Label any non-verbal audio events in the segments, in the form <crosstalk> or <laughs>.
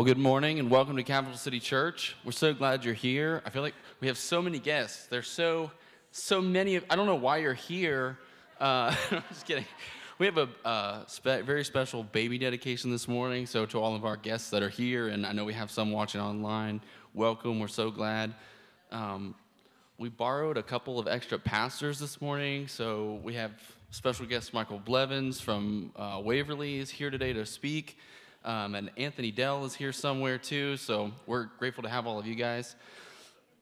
Well, good morning and welcome to Capital City Church. We're so glad you're here. I feel like we have so many guests. There's so, so many. Of, I don't know why you're here. Uh, <laughs> I'm just kidding. We have a spe- very special baby dedication this morning. So, to all of our guests that are here, and I know we have some watching online, welcome. We're so glad. Um, we borrowed a couple of extra pastors this morning. So, we have special guest Michael Blevins from uh, Waverly is here today to speak. Um, and Anthony Dell is here somewhere too. So we're grateful to have all of you guys.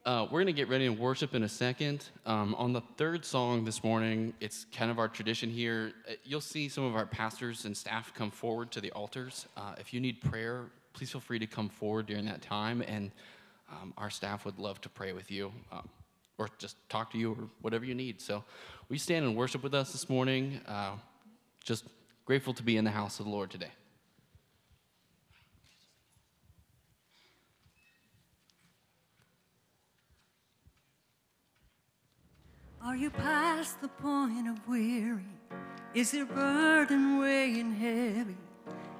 Uh, we're going to get ready and worship in a second. Um, on the third song this morning, it's kind of our tradition here. Uh, you'll see some of our pastors and staff come forward to the altars. Uh, if you need prayer, please feel free to come forward during that time, and um, our staff would love to pray with you um, or just talk to you or whatever you need. So, we stand and worship with us this morning? Uh, just grateful to be in the house of the Lord today. Are you past the point of weary? Is your burden weighing heavy?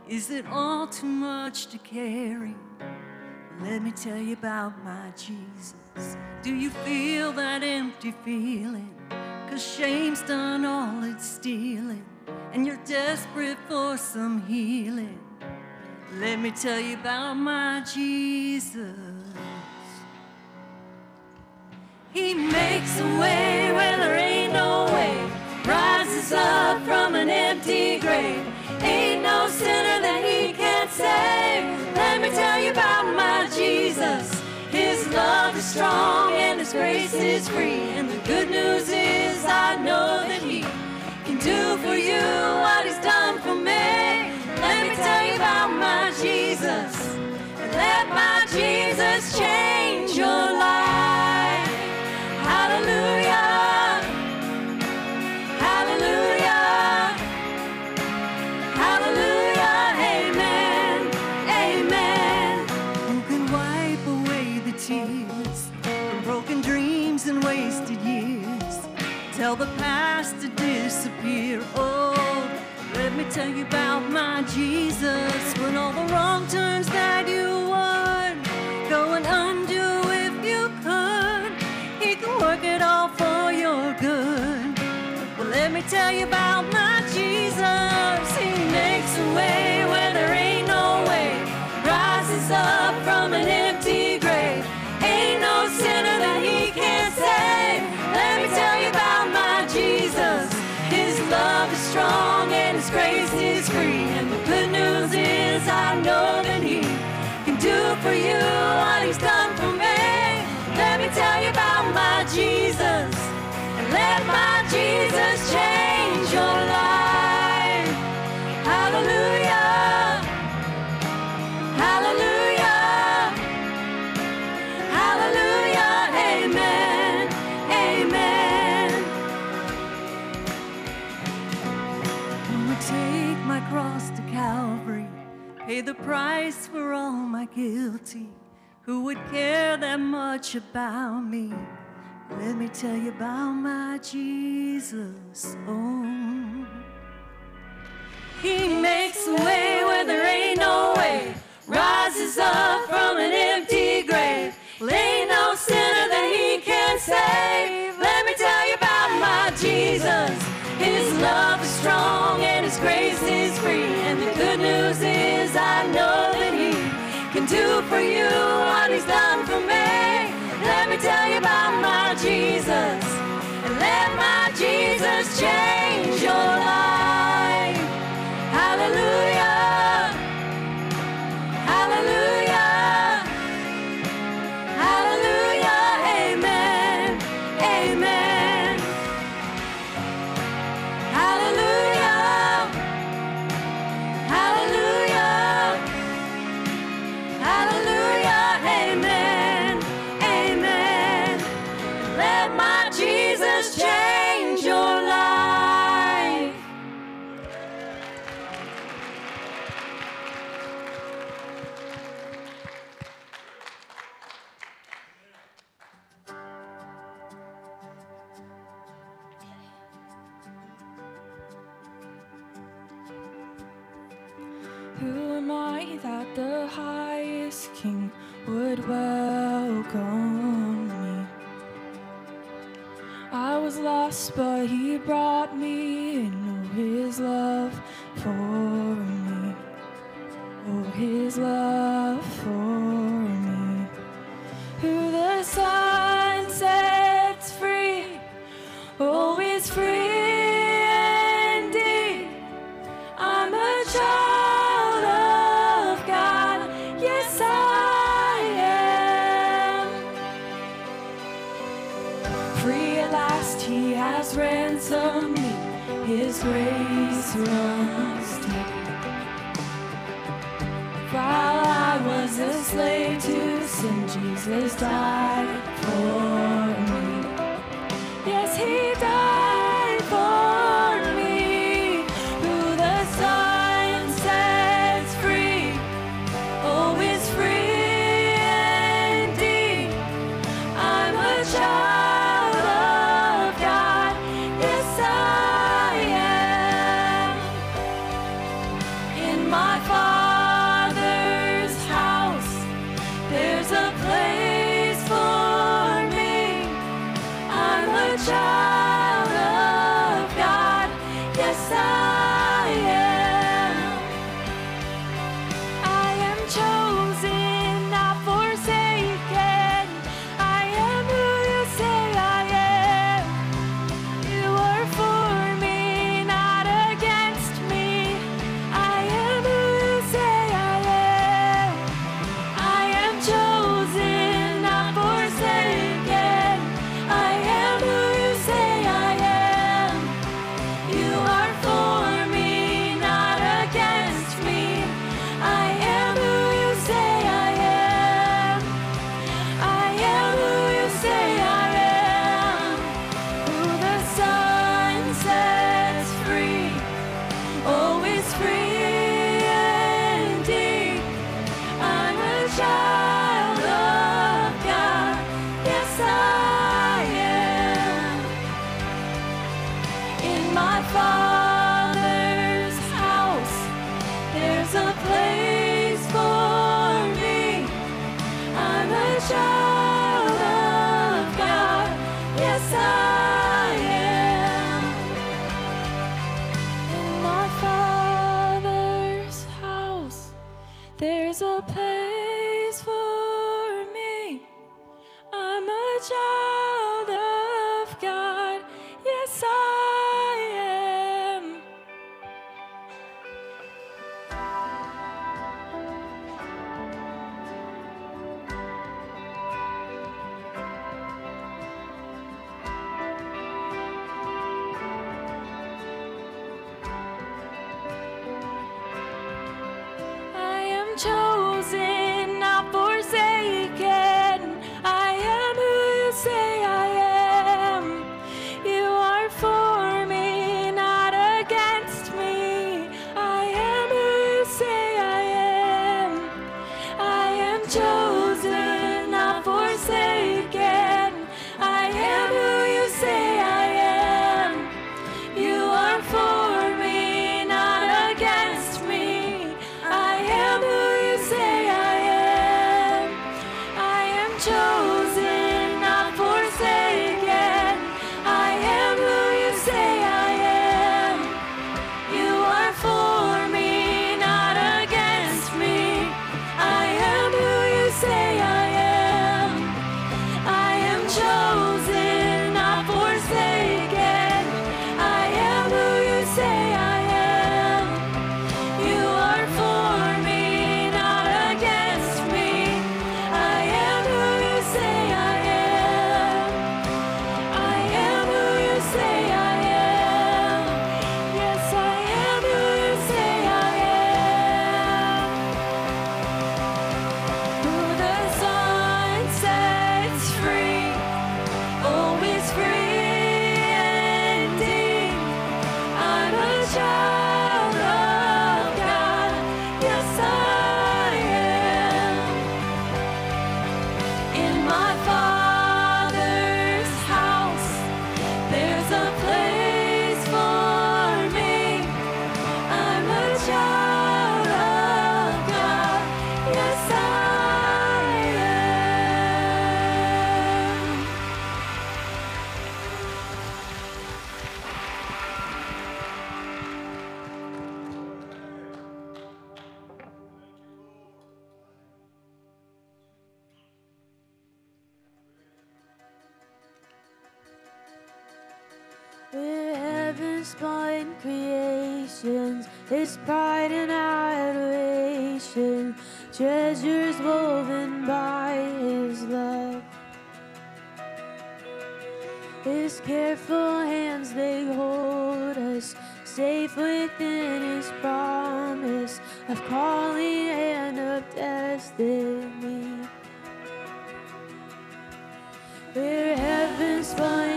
Is it all too much to carry? Let me tell you about my Jesus. Do you feel that empty feeling? Cause shame's done all it's stealing, and you're desperate for some healing. Let me tell you about my Jesus. He makes a way where there ain't no way. Rises up from an empty grave. Ain't no sinner that he can't save. Let me tell you about my Jesus. His love is strong and his grace is free. And the good news is I know that he can do for you what he's done for me. Let me tell you about my Jesus. Let my Jesus change your life. Tell you about my Jesus. When all the wrong turns that you would go and undo if you could. He can work it all for your good. Well, let me tell you about my Jesus. He makes a way his grace is free. And the good news is I know that he can do for you what he's done for me. Let me tell you about my Jesus. And let my Jesus change the price for all my guilty? Who would care that much about me? Let me tell you about my Jesus. Oh, He makes a way where there ain't no way. Rises up from an empty grave. Well, ain't no sinner that He can't save. For you that the highest king would welcome me. I was lost, but he brought they start. blind creations, His pride and adoration, treasures woven by His love. His careful hands, they hold us safe within His promise of calling and of destiny. Where heaven's fine.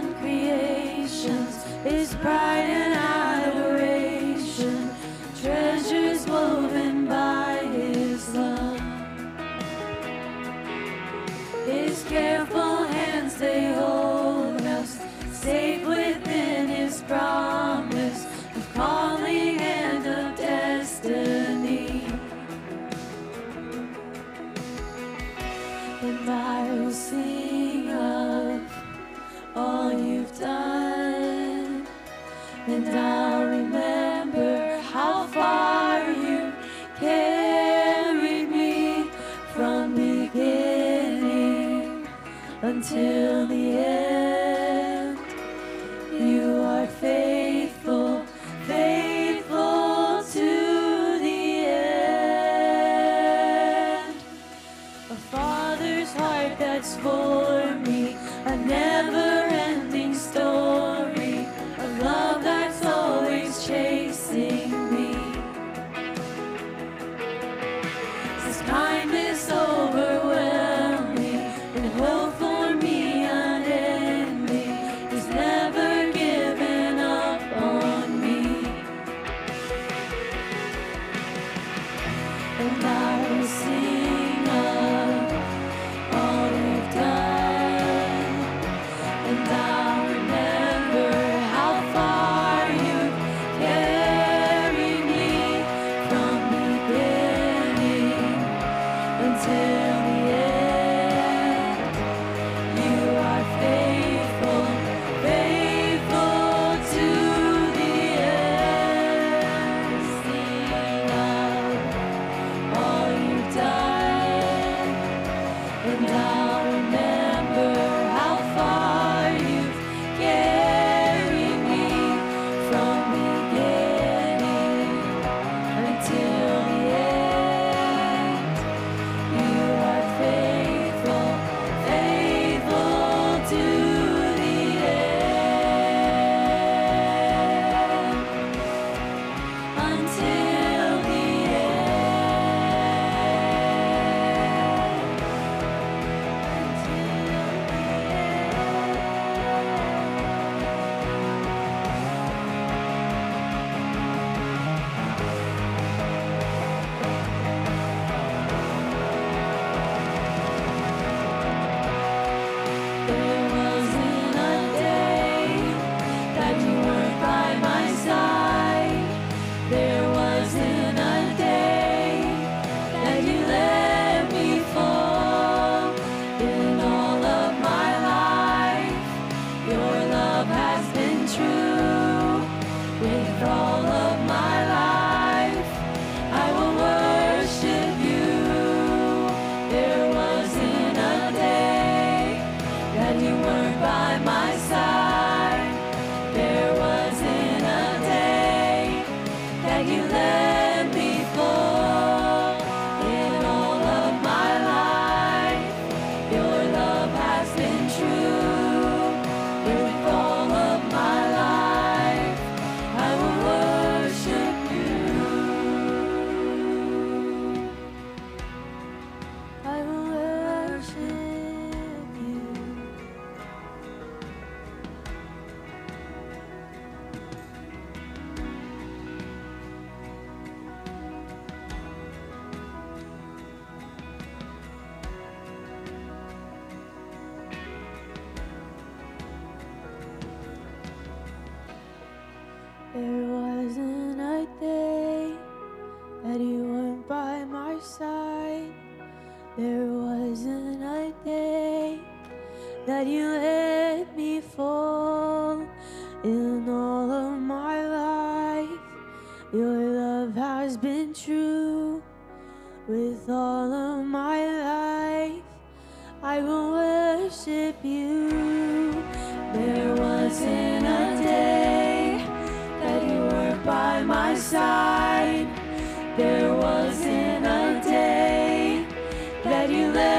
That you let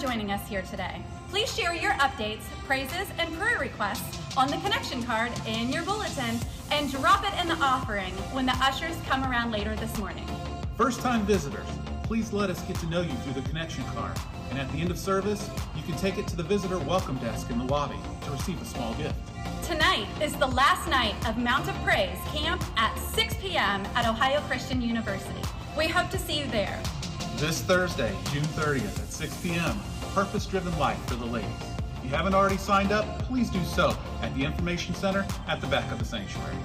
joining us here today. Please share your updates, praises, and prayer requests on the connection card in your bulletin and drop it in the offering when the ushers come around later this morning. First time visitors, please let us get to know you through the connection card. And at the end of service, you can take it to the visitor welcome desk in the lobby to receive a small gift. Tonight is the last night of Mount of Praise camp at 6 p.m. at Ohio Christian University. We hope to see you there. This Thursday, June 30th at 6 p.m., Purpose Driven Life for the ladies. If you haven't already signed up, please do so at the Information Center at the back of the sanctuary.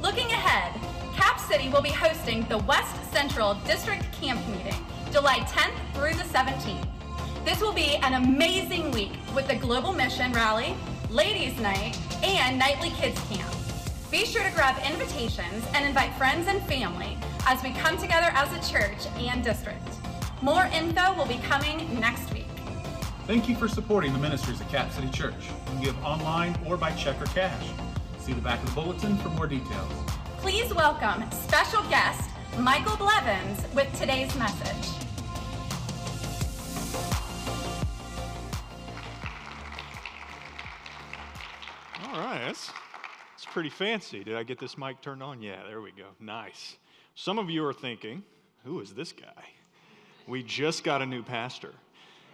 Looking ahead, Cap City will be hosting the West Central District Camp Meeting July 10th through the 17th. This will be an amazing week with the Global Mission Rally, Ladies Night, and Nightly Kids Camp. Be sure to grab invitations and invite friends and family as we come together as a church and district. More info will be coming next week. Thank you for supporting the ministries of Cap City Church. You can give online or by check or cash. See the back of the bulletin for more details. Please welcome special guest Michael Blevins with today's message. All right, that's, that's pretty fancy. Did I get this mic turned on? Yeah, there we go. Nice. Some of you are thinking, who is this guy? We just got a new pastor.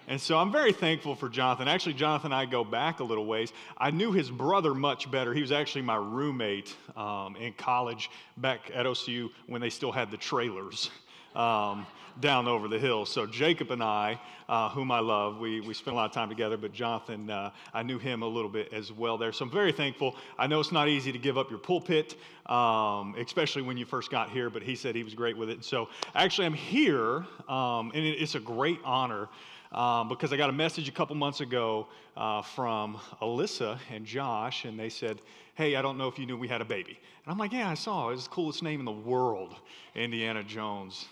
And so I'm very thankful for Jonathan. Actually, Jonathan and I go back a little ways. I knew his brother much better. He was actually my roommate um, in college back at OCU when they still had the trailers. Um, down over the hill. So Jacob and I, uh, whom I love, we, we spent a lot of time together, but Jonathan, uh, I knew him a little bit as well there. So I'm very thankful. I know it's not easy to give up your pulpit, um, especially when you first got here, but he said he was great with it. And so actually I'm here, um, and it, it's a great honor um, because I got a message a couple months ago uh, from Alyssa and Josh, and they said, Hey, I don't know if you knew we had a baby. And I'm like, Yeah, I saw. It's the coolest name in the world, Indiana Jones.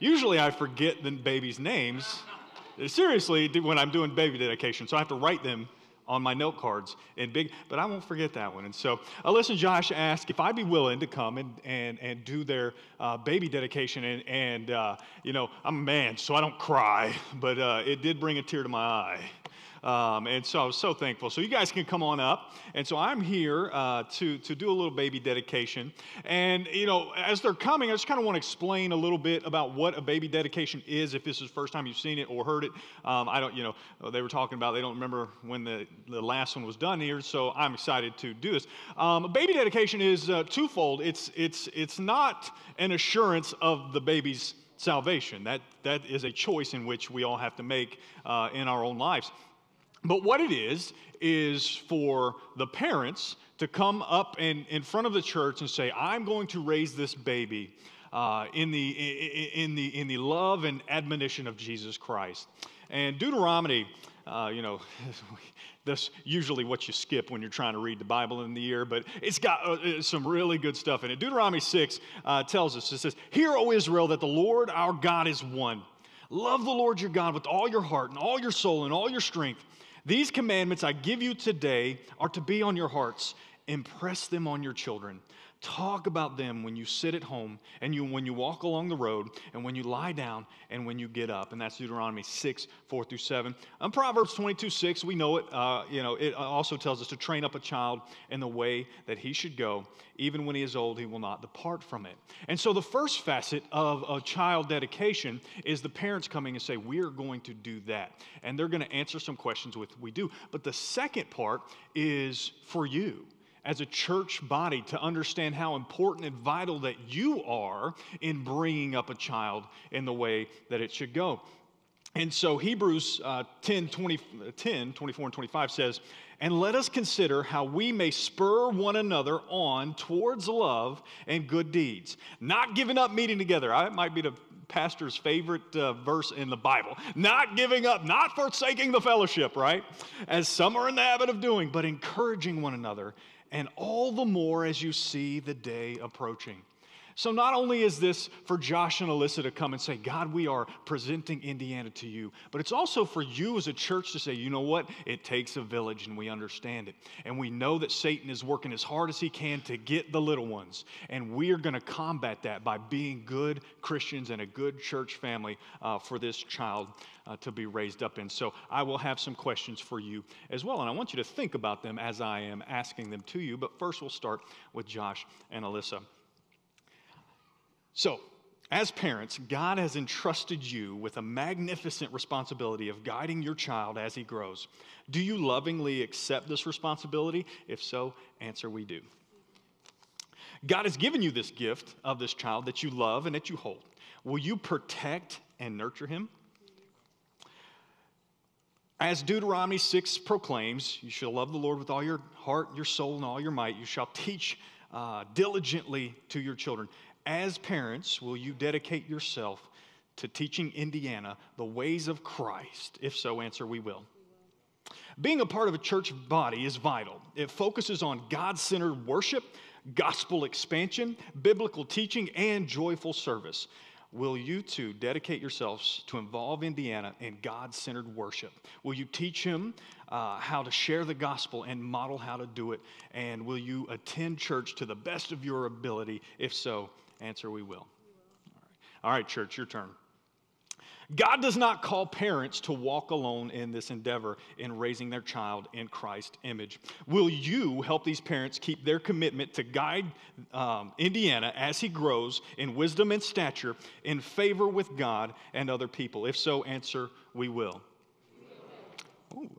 Usually I forget the babies' names. Seriously, when I'm doing baby dedication, so I have to write them on my note cards in big, but I won't forget that one. And so Alyssa and Josh asked if I'd be willing to come and, and, and do their uh, baby dedication. And, and uh, you know, I'm a man, so I don't cry, <laughs> but uh, it did bring a tear to my eye. Um, and so I was so thankful. So you guys can come on up. And so I'm here uh, to, to do a little baby dedication. And, you know, as they're coming, I just kind of want to explain a little bit about what a baby dedication is if this is the first time you've seen it or heard it. Um, I don't, you know, they were talking about they don't remember when the, the last one was done here. So I'm excited to do this. Um, baby dedication is uh, twofold. It's, it's, it's not an assurance of the baby's salvation. That, that is a choice in which we all have to make uh, in our own lives. But what it is, is for the parents to come up in, in front of the church and say, I'm going to raise this baby uh, in, the, in, the, in the love and admonition of Jesus Christ. And Deuteronomy, uh, you know, <laughs> that's usually what you skip when you're trying to read the Bible in the year, but it's got uh, some really good stuff in it. Deuteronomy 6 uh, tells us, it says, Hear, O Israel, that the Lord our God is one. Love the Lord your God with all your heart and all your soul and all your strength. These commandments I give you today are to be on your hearts. Impress them on your children. Talk about them when you sit at home and you, when you walk along the road and when you lie down and when you get up. And that's Deuteronomy 6, 4 through 7. And Proverbs 22, 6, we know it. Uh, you know, it also tells us to train up a child in the way that he should go. Even when he is old, he will not depart from it. And so the first facet of a child dedication is the parents coming and say, We're going to do that. And they're going to answer some questions with, We do. But the second part is for you as a church body to understand how important and vital that you are in bringing up a child in the way that it should go. And so Hebrews uh, 10, 20, 10, 24 and 25 says, And let us consider how we may spur one another on towards love and good deeds, not giving up meeting together. That might be the pastor's favorite uh, verse in the Bible. Not giving up, not forsaking the fellowship, right? As some are in the habit of doing, but encouraging one another and all the more as you see the day approaching. So, not only is this for Josh and Alyssa to come and say, God, we are presenting Indiana to you, but it's also for you as a church to say, you know what? It takes a village and we understand it. And we know that Satan is working as hard as he can to get the little ones. And we are going to combat that by being good Christians and a good church family uh, for this child uh, to be raised up in. So, I will have some questions for you as well. And I want you to think about them as I am asking them to you. But first, we'll start with Josh and Alyssa. So, as parents, God has entrusted you with a magnificent responsibility of guiding your child as he grows. Do you lovingly accept this responsibility? If so, answer we do. God has given you this gift of this child that you love and that you hold. Will you protect and nurture him? As Deuteronomy 6 proclaims, you shall love the Lord with all your heart, your soul, and all your might. You shall teach uh, diligently to your children as parents, will you dedicate yourself to teaching Indiana the ways of Christ? If so, answer we will. Being a part of a church body is vital. It focuses on God centered worship, gospel expansion, biblical teaching, and joyful service. Will you too dedicate yourselves to involve Indiana in God centered worship? Will you teach him uh, how to share the gospel and model how to do it? And will you attend church to the best of your ability? If so, Answer, we will. All right, All right church, your turn. God does not call parents to walk alone in this endeavor in raising their child in Christ's image. Will you help these parents keep their commitment to guide um, Indiana as he grows in wisdom and stature in favor with God and other people? If so, answer, we will.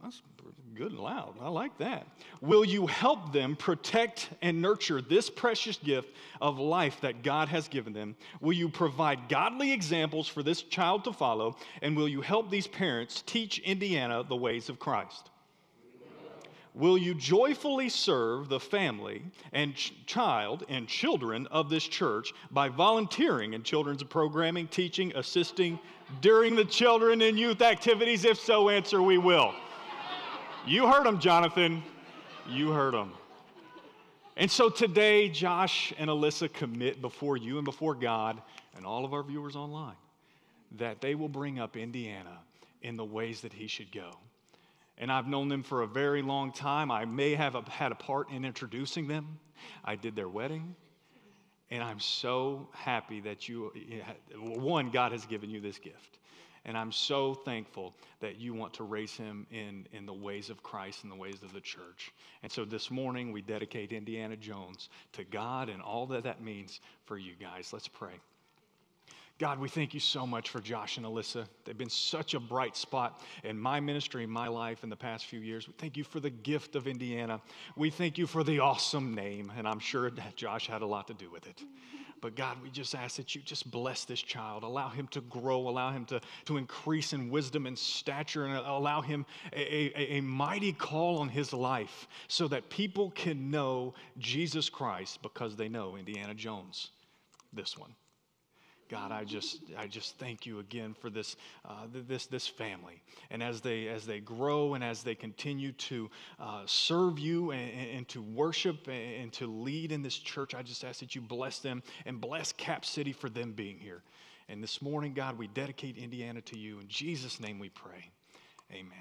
That's good and loud. I like that. Will you help them protect and nurture this precious gift of life that God has given them? Will you provide godly examples for this child to follow? And will you help these parents teach Indiana the ways of Christ? Will you joyfully serve the family and ch- child and children of this church by volunteering in children's programming, teaching, assisting during the children and youth activities? If so, answer we will. You heard him, Jonathan. You heard him. And so today, Josh and Alyssa commit before you and before God and all of our viewers online that they will bring up Indiana in the ways that he should go. And I've known them for a very long time. I may have had a part in introducing them. I did their wedding. And I'm so happy that you, one, God has given you this gift. And I'm so thankful that you want to raise him in, in the ways of Christ and the ways of the church. And so this morning, we dedicate Indiana Jones to God and all that that means for you guys. Let's pray. God, we thank you so much for Josh and Alyssa. They've been such a bright spot in my ministry, in my life in the past few years. We thank you for the gift of Indiana. We thank you for the awesome name, and I'm sure that Josh had a lot to do with it. But God, we just ask that you just bless this child, allow him to grow, allow him to, to increase in wisdom and stature, and allow him a, a, a mighty call on his life so that people can know Jesus Christ because they know Indiana Jones, this one. God, I just, I just thank you again for this, uh, this, this family. And as they, as they grow and as they continue to uh, serve you and, and, to worship and to lead in this church, I just ask that you bless them and bless Cap City for them being here. And this morning, God, we dedicate Indiana to you. In Jesus' name we pray. Amen.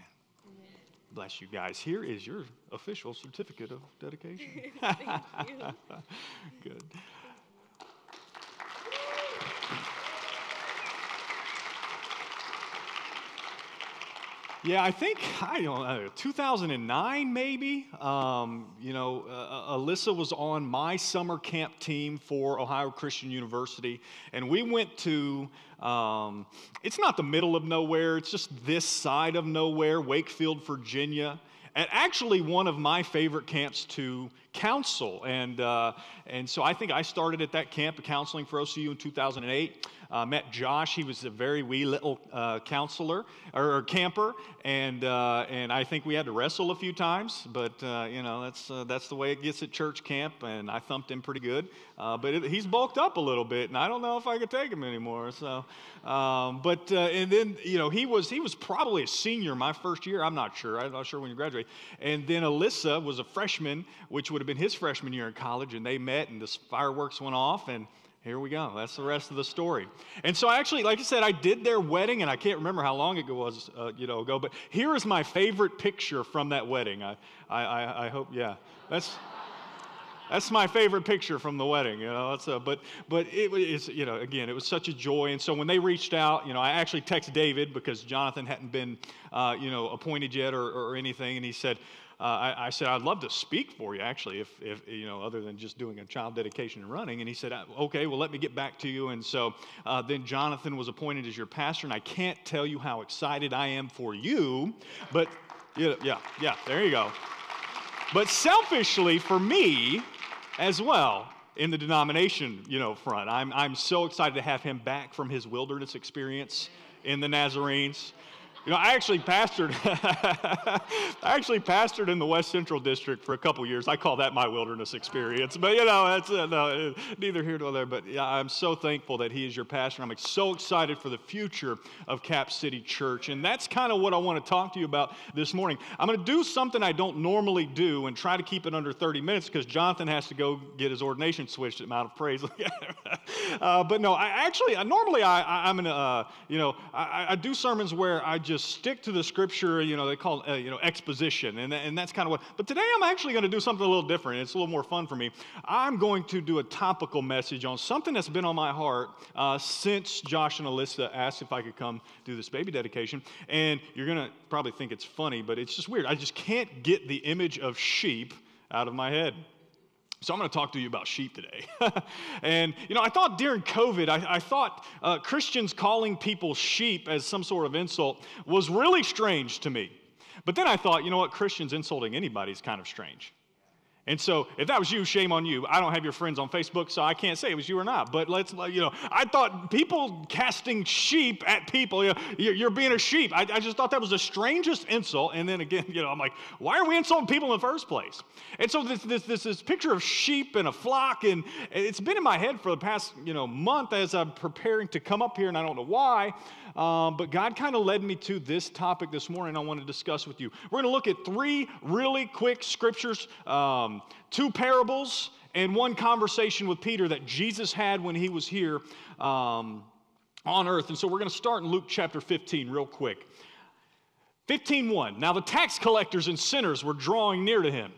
Amen. Bless you guys. Here is your official certificate of dedication. <laughs> <laughs> Good. Yeah, I think, I don't know, 2009 maybe. Um, you know, uh, Alyssa was on my summer camp team for Ohio Christian University, and we went to, um, it's not the middle of nowhere, it's just this side of nowhere, Wakefield, Virginia. And actually, one of my favorite camps to counsel. And, uh, and so I think I started at that camp counseling for OCU in 2008. Uh, met Josh. He was a very wee little uh, counselor or, or, camper, and uh, and I think we had to wrestle a few times. But uh, you know that's uh, that's the way it gets at church camp, and I thumped him pretty good. Uh, but it, he's bulked up a little bit, and I don't know if I could take him anymore. So, um, but and then you know he was he was probably a senior my first year. I'm not sure. I'm not sure when you graduate. And then Alyssa was a freshman, which would have been his freshman year in college, and they met, and the fireworks went off, and here we go. That's the rest of the story. And so, I actually, like I said, I did their wedding, and I can't remember how long it was, uh, you know, ago. But here is my favorite picture from that wedding. I, I, I hope, yeah, that's. That's my favorite picture from the wedding, you know. That's a, but but it was, you know, again, it was such a joy. And so when they reached out, you know, I actually texted David because Jonathan hadn't been, uh, you know, appointed yet or, or anything, and he said, uh, I, I, said, I'd love to speak for you, actually, if, if, you know, other than just doing a child dedication and running. And he said, uh, okay, well, let me get back to you. And so uh, then Jonathan was appointed as your pastor. And I can't tell you how excited I am for you, but yeah, yeah, yeah, there you go. But selfishly, for me as well, in the denomination, you know, front, I'm, I'm so excited to have him back from his wilderness experience in the Nazarenes. You know, I actually pastored. <laughs> I actually pastored in the West Central District for a couple years. I call that my wilderness experience. But you know, that's uh, no, neither here nor there. But yeah, I'm so thankful that he is your pastor. I'm so excited for the future of Cap City Church, and that's kind of what I want to talk to you about this morning. I'm going to do something I don't normally do and try to keep it under 30 minutes because Jonathan has to go get his ordination switched at Mount of Praise. <laughs> uh, but no, I actually normally I, I am in uh, you know I, I do sermons where I just just stick to the scripture, you know, they call it, uh, you know, exposition. And, and that's kind of what, but today I'm actually going to do something a little different. It's a little more fun for me. I'm going to do a topical message on something that's been on my heart uh, since Josh and Alyssa asked if I could come do this baby dedication. And you're going to probably think it's funny, but it's just weird. I just can't get the image of sheep out of my head. So I'm going to talk to you about sheep today. <laughs> and, you know, I thought during COVID, I, I thought uh, Christians calling people sheep as some sort of insult was really strange to me. But then I thought, you know what, Christians insulting anybody is kind of strange. And so, if that was you, shame on you. I don't have your friends on Facebook, so I can't say it was you or not. But let's, you know, I thought people casting sheep at people, you know, you're being a sheep. I, I, just thought that was the strangest insult. And then again, <laughs> you know, I'm like, why are we insulting people in the first place? And so, this, this, this, this picture of sheep and a flock, and it's been in my head for the past, you know, month as I'm preparing to come up here, and I don't know why. Um, but God kind of led me to this topic this morning I want to discuss with you. We're going to look at three really quick scriptures, um, two parables, and one conversation with Peter that Jesus had when he was here um, on earth. And so we're going to start in Luke chapter 15 real quick. 15:1 Now the tax collectors and sinners were drawing near to him.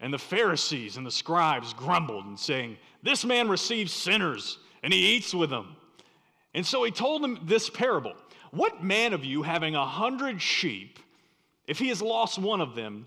And the Pharisees and the scribes grumbled and saying, This man receives sinners and he eats with them. And so he told them this parable What man of you, having a hundred sheep, if he has lost one of them,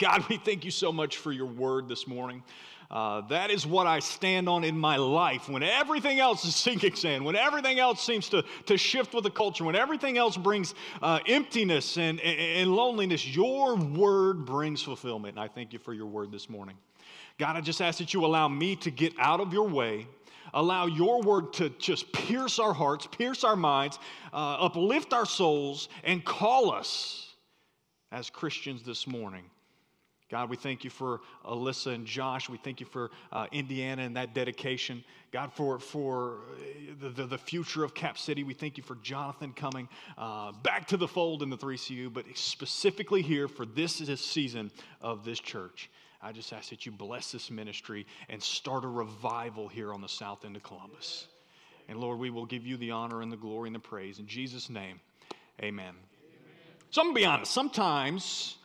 God, we thank you so much for your word this morning. Uh, that is what I stand on in my life when everything else is sinking sand, when everything else seems to, to shift with the culture, when everything else brings uh, emptiness and, and, and loneliness. Your word brings fulfillment. And I thank you for your word this morning. God, I just ask that you allow me to get out of your way allow your word to just pierce our hearts, pierce our minds, uh, uplift our souls, and call us as Christians this morning. God, we thank you for Alyssa and Josh. We thank you for uh, Indiana and that dedication. God, for, for the, the, the, future of Cap City. We thank you for Jonathan coming uh, back to the fold in the 3CU, but specifically here for this, this season of this church. I just ask that you bless this ministry and start a revival here on the south end of Columbus. And Lord, we will give you the honor and the glory and the praise. In Jesus' name, amen. amen. So I'm going to be honest. Sometimes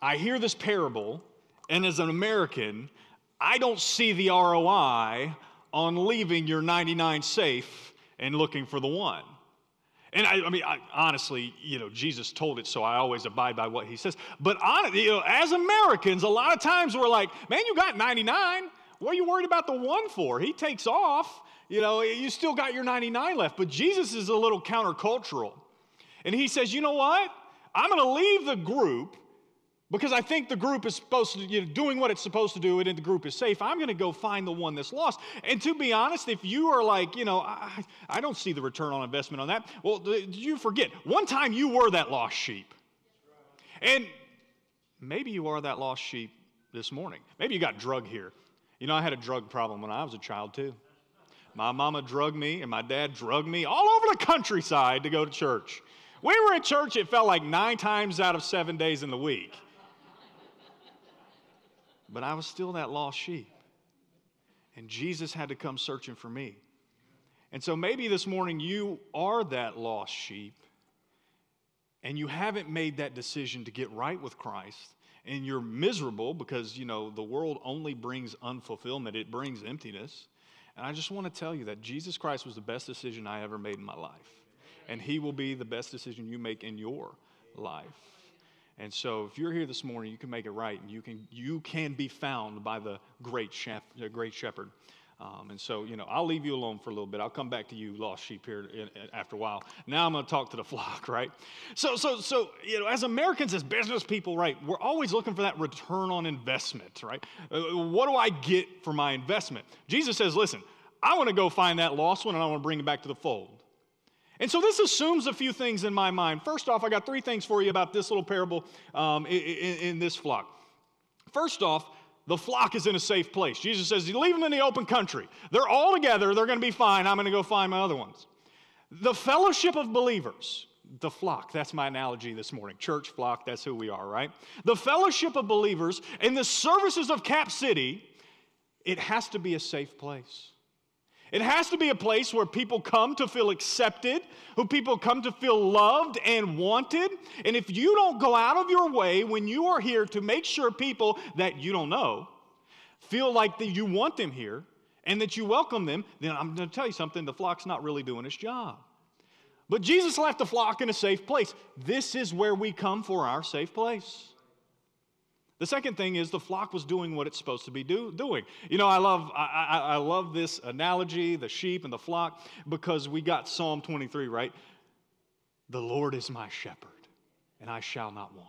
I hear this parable, and as an American, I don't see the ROI on leaving your 99 safe and looking for the one. And I, I mean, I, honestly, you know, Jesus told it, so I always abide by what he says. But on, you know, as Americans, a lot of times we're like, man, you got 99. What are you worried about the one for? He takes off. You know, you still got your 99 left. But Jesus is a little countercultural. And he says, you know what? I'm going to leave the group because I think the group is supposed to, you know, doing what it's supposed to do, and the group is safe. I'm going to go find the one that's lost. And to be honest, if you are like, you know, I, I don't see the return on investment on that, well, you forget? One time you were that lost sheep. And maybe you are that lost sheep this morning. Maybe you got drug here. You know, I had a drug problem when I was a child, too. My mama drugged me, and my dad drugged me all over the countryside to go to church. We were at church, it felt like nine times out of seven days in the week but I was still that lost sheep. And Jesus had to come searching for me. And so maybe this morning you are that lost sheep and you haven't made that decision to get right with Christ and you're miserable because you know the world only brings unfulfillment it brings emptiness and i just want to tell you that jesus christ was the best decision i ever made in my life and he will be the best decision you make in your life and so if you're here this morning, you can make it right and you can, you can be found by the great, shep, the great shepherd. Um, and so, you know, I'll leave you alone for a little bit. I'll come back to you, lost sheep, here in, in, after a while. Now I'm going to talk to the <laughs> flock, right? So, so, so, you know, as Americans, as business people, right, we're always looking for that return on investment, right? Uh, what do I get for my investment? Jesus says, listen, I want to go find that lost one and I want to bring it back to the fold. And so this assumes a few things in my mind. First off, I got three things for you about this little parable um, in, in, in, this flock. First off, the flock is in a safe place. Jesus says, You leave them in the open country. They're all together. They're going to be fine. I'm going to go find my other ones. The fellowship of believers, the flock, that's my analogy this morning. Church, flock, that's who we are, right? The fellowship of believers in the services of Cap City, it has to be a safe place. It has to be a place where people come to feel accepted, who people come to feel loved and wanted. And if you don't go out of your way when you are here to make sure people that you don't know feel like that you want them here and that you welcome them, then I'm going to tell you something the flock's not really doing its job. But Jesus left the flock in a safe place. This is where we come for our safe place. The second thing is the flock was doing what it's supposed to be do, doing. You know, I love, I, I, I love this analogy, the sheep and the flock, because we got Psalm 23, right? The Lord is my shepherd, and I shall not want.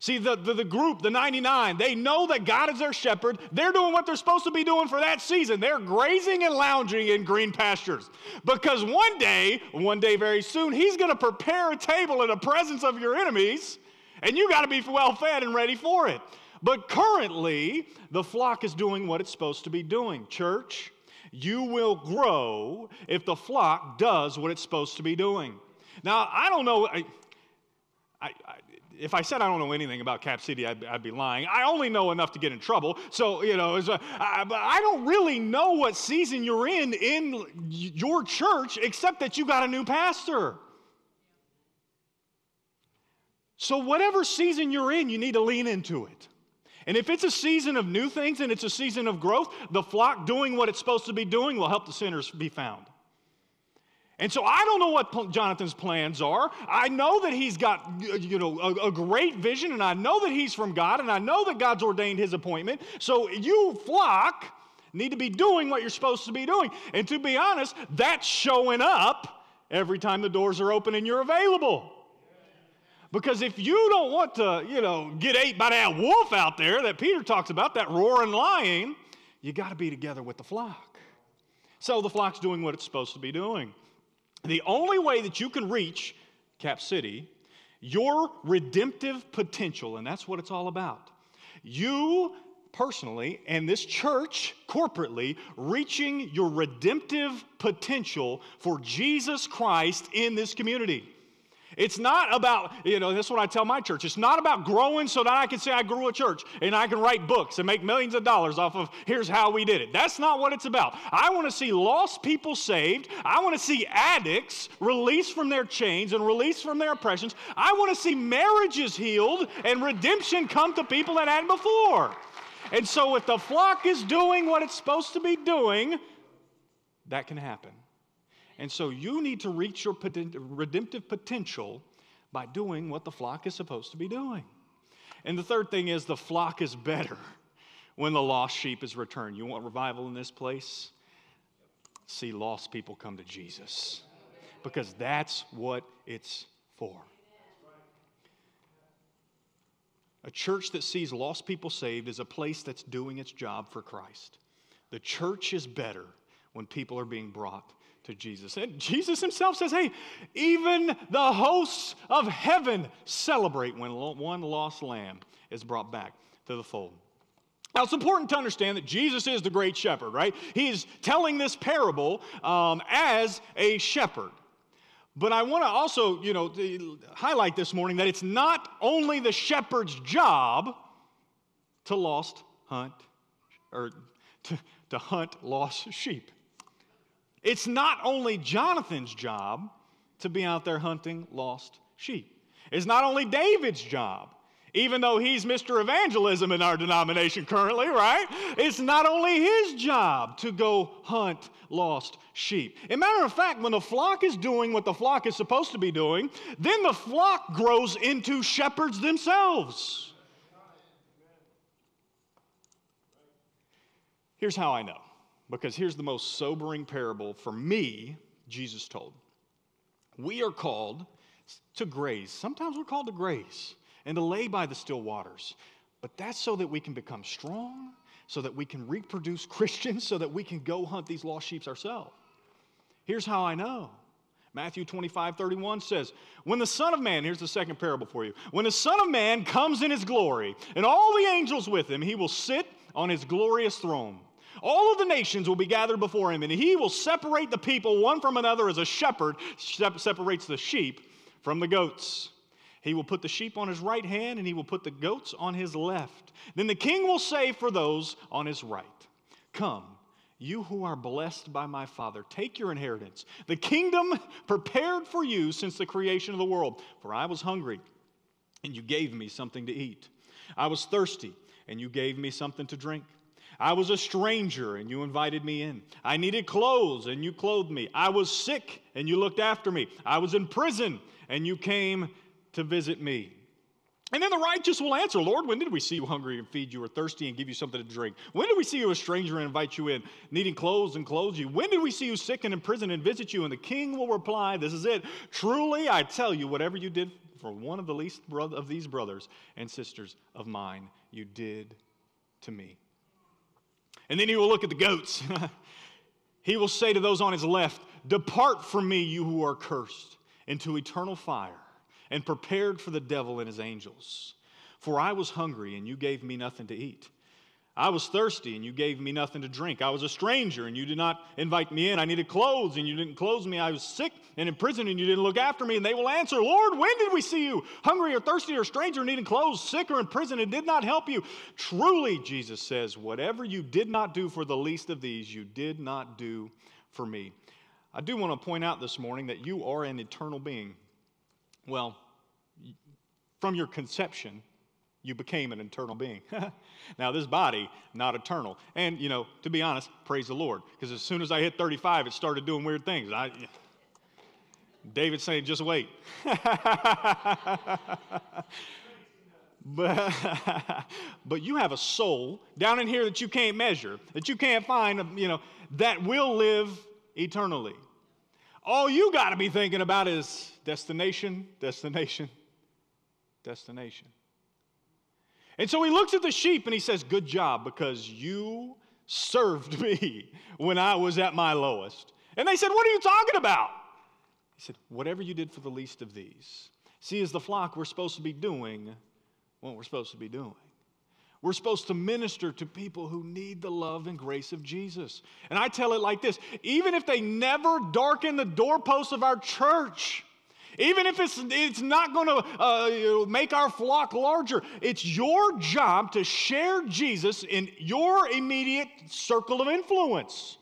See, the, the, the, group, the 99, they know that God is their shepherd. They're doing what they're supposed to be doing for that season. They're grazing and lounging in green pastures. Because one day, one day very soon, He's going to prepare a table in the presence of your enemies and you got to be well fed and ready for it. But currently, the flock is doing what it's supposed to be doing. Church, you will grow if the flock does what it's supposed to be doing. Now, I don't know. I, I, I, if I said I don't know anything about Cap City, I'd, I'd, be lying. I only know enough to get in trouble. So, you know, I don't really know what season you're in in your church, except that you got a new pastor. So, whatever season you're in, you need to lean into it. And if it's a season of new things and it's a season of growth, the flock doing what it's supposed to be doing will help the sinners be found. And so I don't know what Jonathan's plans are. I know that he's got you know a, a, great vision and I know that he's from God and I know that God's ordained his appointment. So you flock need to be doing what you're supposed to be doing. And to be honest, that's showing up every time the doors are open and you're available. Because if you don't want to, you know, get ate by that wolf out there that Peter talks about, that roaring lion, you got to be together with the flock. So the flock's doing what it's supposed to be doing. The only way that you can reach Cap City, your redemptive potential, and that's what it's all about. You personally and this church corporately reaching your redemptive potential for Jesus Christ in this community. It's not about, you know, that's what I tell my church. It's not about growing so that I can say I grew a church and I can write books and make millions of dollars off of here's how we did it. That's not what it's about. I want to see lost people saved. I want to see addicts released from their chains and released from their oppressions. I want to see marriages healed and redemption come to people that hadn't before. And so if the flock is doing what it's supposed to be doing, that can happen. And so you need to reach your redemptive potential by doing what the flock is supposed to be doing. And the third thing is the flock is better when the lost sheep is returned. You want revival in this place? See lost people come to Jesus because that's what it's for. A church that sees lost people saved is a place that's doing its job for Christ. The church is better when people are being brought to Jesus. And Jesus himself says, hey, even the hosts of heaven celebrate when one lost lamb is brought back to the fold. Now, it's important to understand that Jesus is the great shepherd, right? He's telling this parable um, as a shepherd. But I want to also, you know, highlight this morning that it's not only the shepherd's job to lost hunt or to, to hunt lost sheep. It's not only Jonathan's job to be out there hunting lost sheep. It's not only David's job, even though he's Mr. Evangelism in our denomination currently, right? It's not only his job to go hunt lost sheep. As a matter of fact, when the flock is doing what the flock is supposed to be doing, then the flock grows into shepherds themselves. Here's how I know because here's the most sobering parable for me Jesus told. We are called to graze. Sometimes we're called to graze and to lay by the still waters. But that's so that we can become strong, so that we can reproduce <laughs> Christians, so that we can go hunt these lost sheep ourselves. Here's how I know. Matthew 25, 31 says, When the Son of Man, here's the second parable for you. When the Son of Man comes in his glory, and all the angels with him, he will sit on his glorious throne. All of the nations will be gathered before him, and he will separate the people one from another as a shepherd separates the sheep from the goats. He will put the sheep on his right hand, and he will put the goats on his left. Then the king will say for those on his right, Come, you who are blessed by my Father, take your inheritance, the kingdom prepared for you since the creation of the world. For I was hungry, and you gave me something to eat. I was thirsty, and you gave me something to drink. I was a stranger and you invited me in. I needed clothes and you clothed me. I was sick and you looked after me. I was in prison and you came to visit me. And then the righteous will answer, Lord, when did we see you hungry and feed you, or thirsty and give you something to drink? When did we see you a stranger and invite you in, needing clothes and clothe you? When did we see you sick and in prison and visit you? And the king will reply, This is it. Truly, I tell you, whatever you did for one of the least of these brothers and sisters of mine, you did to me. And then he will look at the goats. <laughs> he will say to those on his left, Depart from me, you who are cursed, into eternal fire, and prepared for the devil and his angels. For I was hungry, and you gave me nothing to eat. I was thirsty and you gave me nothing to drink. I was a stranger and you did not invite me in. I needed clothes and you didn't clothe me. I was sick and in prison and you didn't look after me. And they will answer, Lord, when did we see you hungry or thirsty or stranger, needing clothes, sick or in prison and did not help you? Truly, Jesus says, whatever you did not do for the least of these, you did not do for me. I do want to point out this morning that you are an eternal being. Well, from your conception, you became an eternal being. <laughs> now, this body, not eternal. And, you know, to be honest, praise the Lord. Because as soon as I hit 35, it started doing weird things. I, David saying, just wait. <laughs> but, <laughs> but you have a soul down in here that you can't measure, that you can't find, you know, that will live eternally. All you got to be thinking about is destination, destination, destination. And so he looks at the sheep and he says, Good job, because you served me when I was at my lowest. And they said, What are you talking about? He said, Whatever you did for the least of these. See, as the flock, we're supposed to be doing what we're supposed to be doing. We're supposed to minister to people who need the love and grace of Jesus. And I tell it like this even if they never darken the doorposts of our church, even if it's, it's not going to uh, make our flock larger, it's your job to share Jesus in your immediate circle of influence.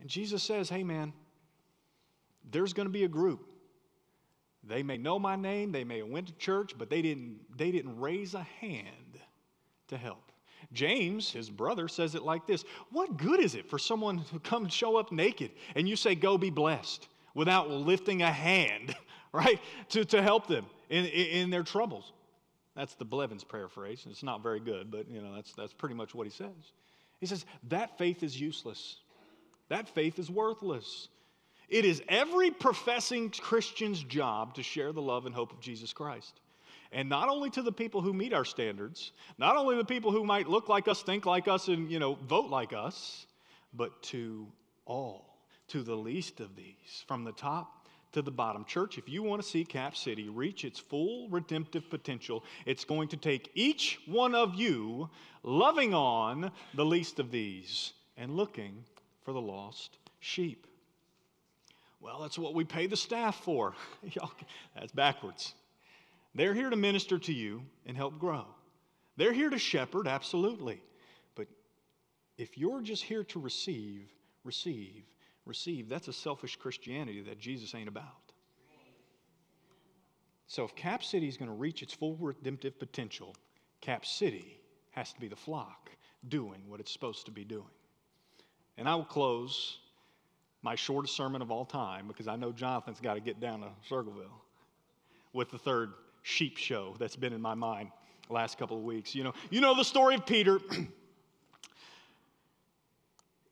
And Jesus says, hey, man, there's going to be a group. They may know my name, they may have went to church, but they didn't, they didn't raise a hand to help. James, his brother, says it like this What good is it for someone to come show up naked and you say, Go be blessed? Without lifting a hand, <laughs> right, to, to help them in, in their troubles. That's the Blevins paraphrase. It's not very good, but you know, that's, that's pretty much what he says. He says, that faith is useless. That faith is worthless. It is every professing Christian's job to share the love and hope of Jesus Christ. And not only to the people who meet our standards, not only the people who might look like us, think like us, and you know, vote like us, but to all to the least of these, from the top to the bottom. Church, if you want to see Cap City reach its full redemptive potential, it's going to take each one of you loving on the least of these and looking for the lost sheep. Well, that's what we pay the staff for. <laughs> that's backwards. They're here to minister to you and help grow. They're here to shepherd, absolutely. But if you're just here to receive, receive receive, that's a selfish Christianity that Jesus ain't about. So if Cap City is going to reach its full redemptive potential, Cap City has to be the flock doing what it's supposed to be doing. And I will close my shortest sermon of all time because I know Jonathan's got to get down to Circleville with the third sheep show that's been in my mind last couple of weeks. You know, you know the story of Peter. <clears throat>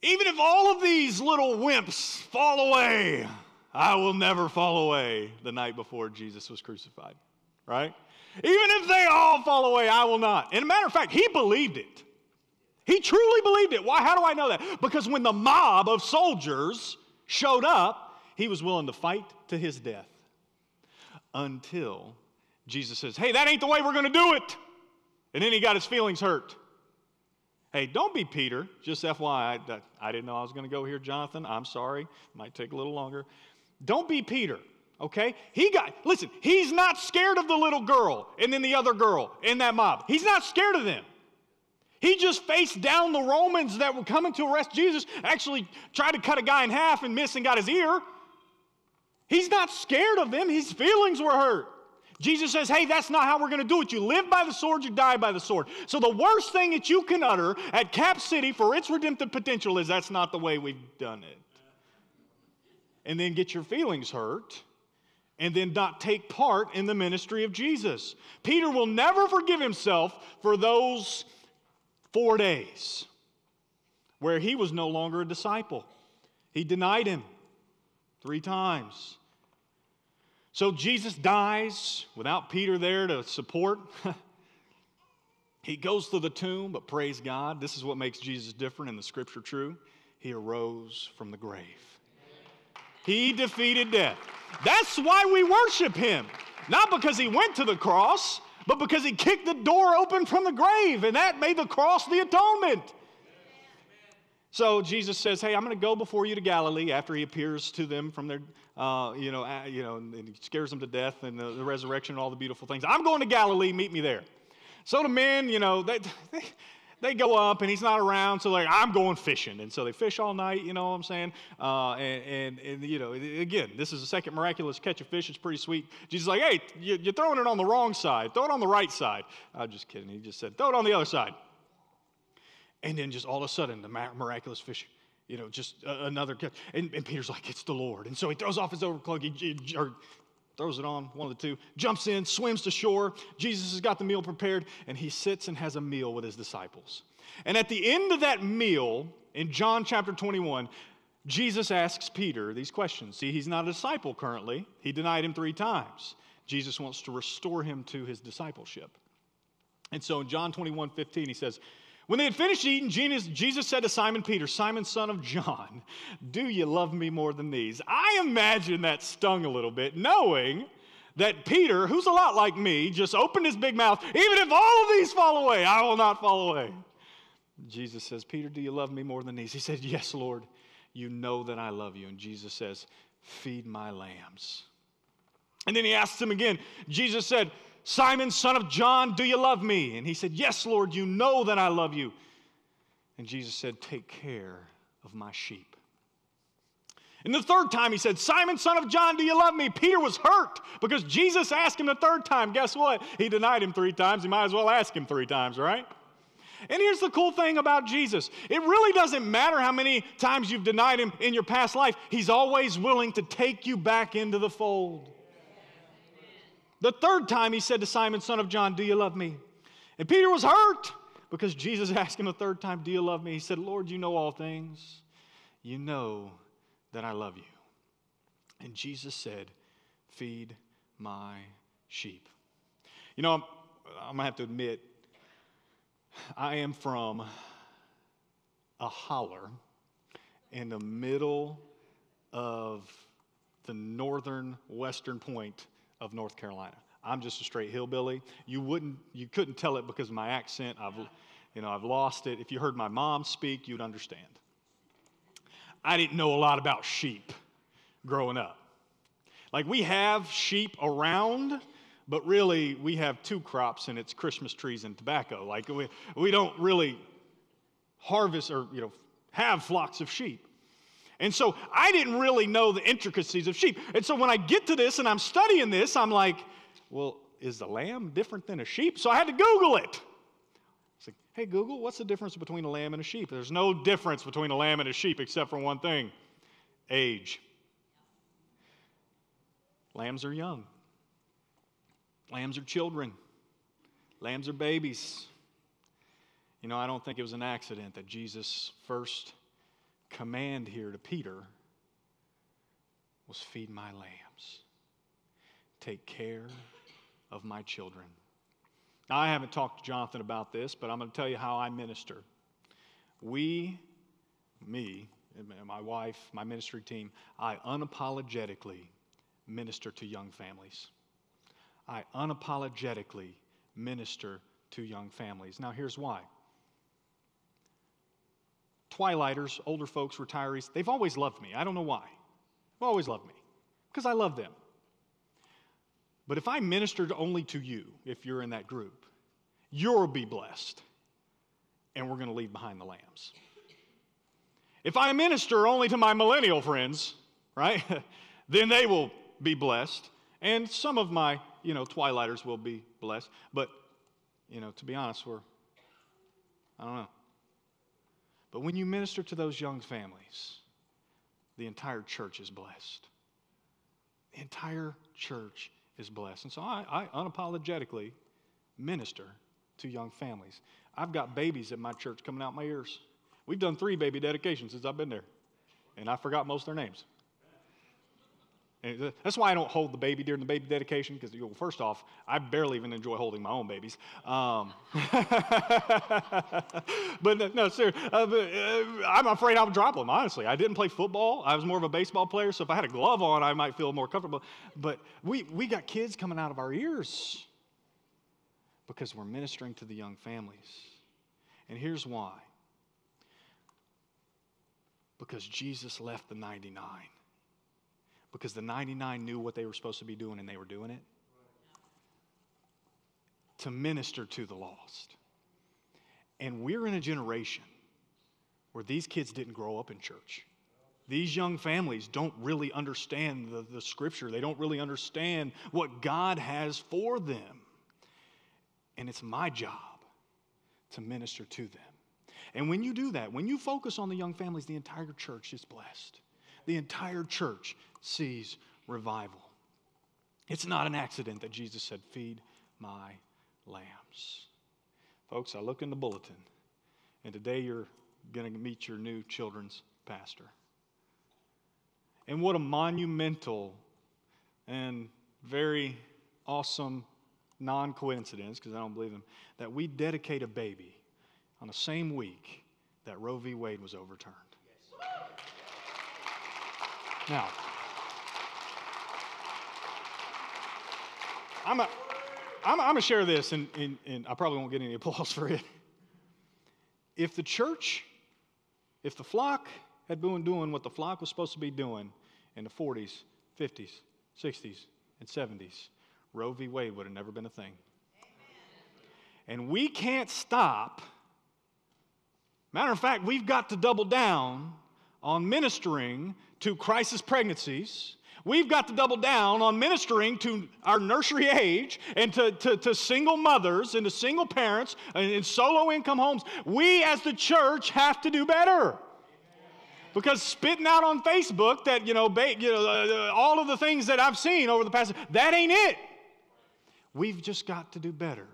Even if all of these little wimps fall away, I will never fall away the night before Jesus was crucified, right? Even if they all fall away, I will not. And a matter of fact, he believed it. He truly believed it. Why? How do I know that? Because when the mob of soldiers showed up, he was willing to fight to his death until Jesus says, Hey, that ain't the way we're going to do it. And then he got his feelings hurt. Hey, don't be Peter. Just FYI, I, I didn't know I was going to go here, Jonathan. I'm sorry. Might take a little longer. Don't be Peter, okay? He got, listen, he's not scared of the little girl and then the other girl in that mob. He's not scared of them. He just faced down the Romans that were coming to arrest Jesus, actually tried to cut a guy in half and missed and got his ear. He's not scared of them, his feelings were hurt. Jesus says, hey, that's not how we're going to do it. You live by the sword, you die by the sword. So the worst thing that you can utter at Cap City for its redemptive potential is that's not the way we've done it. And then get your feelings hurt and then not take part in the ministry of Jesus. Peter will never forgive himself for those four days where he was no longer a disciple. He denied him three times. So Jesus dies without Peter there to support. <laughs> he goes to the tomb, but praise God, this is what makes Jesus different and the scripture true. He arose from the grave. He defeated death. That's why we worship him. Not because he went to the cross, but because he kicked the door open from the grave, and that made the cross the atonement. So Jesus says, Hey, I'm going to go before you to Galilee after he appears to them from their, uh, you, know, uh, you know, and he scares them to death and the, the, resurrection and all the beautiful things. I'm going to Galilee, meet me there. So the men, you know, they, they, <laughs> they go up and he's not around, so like, I'm going fishing. And so they fish all night, you know what I'm saying? Uh, and, and, and, you know, again, this is the second miraculous catch of fish. It's pretty sweet. Jesus is like, hey, you're throwing it on the wrong side. Throw it on the right side. I'm just kidding. He just said, throw it on the other side. And then just all of a sudden, the miraculous fish, you know, just uh, another catch. And, and, Peter's like, it's the Lord. And so he throws off his overcloak, he, or throws it on, one of the two, jumps in, swims to shore. Jesus has got the meal prepared, and he sits and has a meal with his disciples. And at the end of that meal, in John chapter 21, Jesus asks Peter these questions. See, he's not a disciple currently, he denied him three times. Jesus wants to restore him to his discipleship. And so in John 21 15, he says, when they had finished eating, Jesus said to Simon Peter, Simon, son of John, do you love me more than these? I imagine that stung a little bit, knowing that Peter, who's a lot like me, just opened his big mouth, even if all of these fall away, I will not fall away. Jesus says, Peter, do you love me more than these? He said, Yes, Lord, you know that I love you. And Jesus says, Feed my lambs. And then he asks him again. Jesus said, Simon, son of John, do you love me? And he said, Yes, Lord, you know that I love you. And Jesus said, Take care of my sheep. And the third time he said, Simon, son of John, do you love me? Peter was hurt because Jesus asked him the third time. Guess what? He denied him three times. He might as well ask him three times, right? And here's the cool thing about Jesus it really doesn't matter how many times you've denied him in your past life, he's always willing to take you back into the fold. The third time he said to Simon, son of John, Do you love me? And Peter was hurt because Jesus <laughs> asked him a third time, Do you love me? He said, Lord, you know all things. You know that I love you. And Jesus said, Feed my sheep. You know, I'm, I'm going to have to admit, I am from a holler in the middle of the northern western point of North Carolina. I'm just a straight hillbilly. You wouldn't, you couldn't tell it because of my accent. I've, you know, I've lost it. If you heard my mom speak, you'd understand. I didn't know a lot about sheep growing up. Like we have sheep around, but really we have two crops and it's Christmas trees and tobacco. Like we, we don't really harvest or, you know, have flocks of sheep. And so I didn't really know the intricacies of sheep. And so when I get to this and I'm studying this, I'm like, well, is the lamb different than a sheep? So I had to Google it. It's like, hey, Google, what's the difference between a lamb and a sheep? There's no difference between a lamb and a sheep except for one thing age. Lambs are young, lambs are children, lambs are babies. You know, I don't think it was an accident that Jesus first command here to Peter was feed my lambs, take care of my children. Now, I haven't talked to Jonathan about this, but I'm going to tell you how I minister. We, me, my wife, my ministry team, I unapologetically minister to young families. I unapologetically minister to young families. Now, here's why. Twilighters, older folks, retirees, they've always loved me. I don't know why. They've always loved me because I love them. But if I ministered only to you, if you're in that group, you'll be blessed, and we're going to leave behind the lambs. If I minister only to my millennial friends, right, <laughs> then they will be blessed, and some of my, you know, twilighters will be blessed. But, you know, to be honest, we're, I don't know. But when you minister to those young families, the entire church is blessed. The entire church is blessed. And so I, I unapologetically minister to young families. I've got babies at my church coming out my ears. We've done three baby dedications since I've been there, and I forgot most of their names. That's why I don't hold the baby during the baby dedication, because well, first off, I barely even enjoy holding my own babies. Um, <laughs> but no, sir, uh, uh, I'm afraid I would drop them, honestly. I didn't play football. I was more of a baseball player, so if I had a glove on, I might feel more comfortable. But we, we got kids coming out of our ears because we're ministering to the young families. And here's why because Jesus left the 99 because the 99 knew what they were supposed to be doing and they were doing it. To minister to the lost. And we're in a generation where these kids didn't grow up in church. These young families don't really understand the, the scripture, they don't really understand what God has for them. And it's my job to minister to them. And when you do that, when you focus on the young families, the entire church is blessed the entire church sees revival. It's not an accident that Jesus said, Feed my lambs. Folks, I look in the bulletin, and today you're going to meet your new children's pastor. And what a monumental and very awesome non coincidence, because I don't believe him, that we dedicate a baby on the same week that Roe v. Wade was overturned. Now, I'm, a, I'm, I'm gonna share this, and, and, and I probably won't get any <laughs> applause for it. If the church, if the flock had been doing what the flock was supposed to be doing in the 40s, 50s, 60s, and 70s, Roe v. Wade would have never been a thing. And we can't stop. Matter of fact, we've got to double down on ministering to crisis pregnancies. We've got to double down on ministering to our nursery age and to, to, to single mothers and to single parents and in solo income homes. We as the church have to do better. Because spitting out on Facebook that, you know, ba- you know uh, uh, all of the things that I've seen over the past, that ain't it. We've just got to do better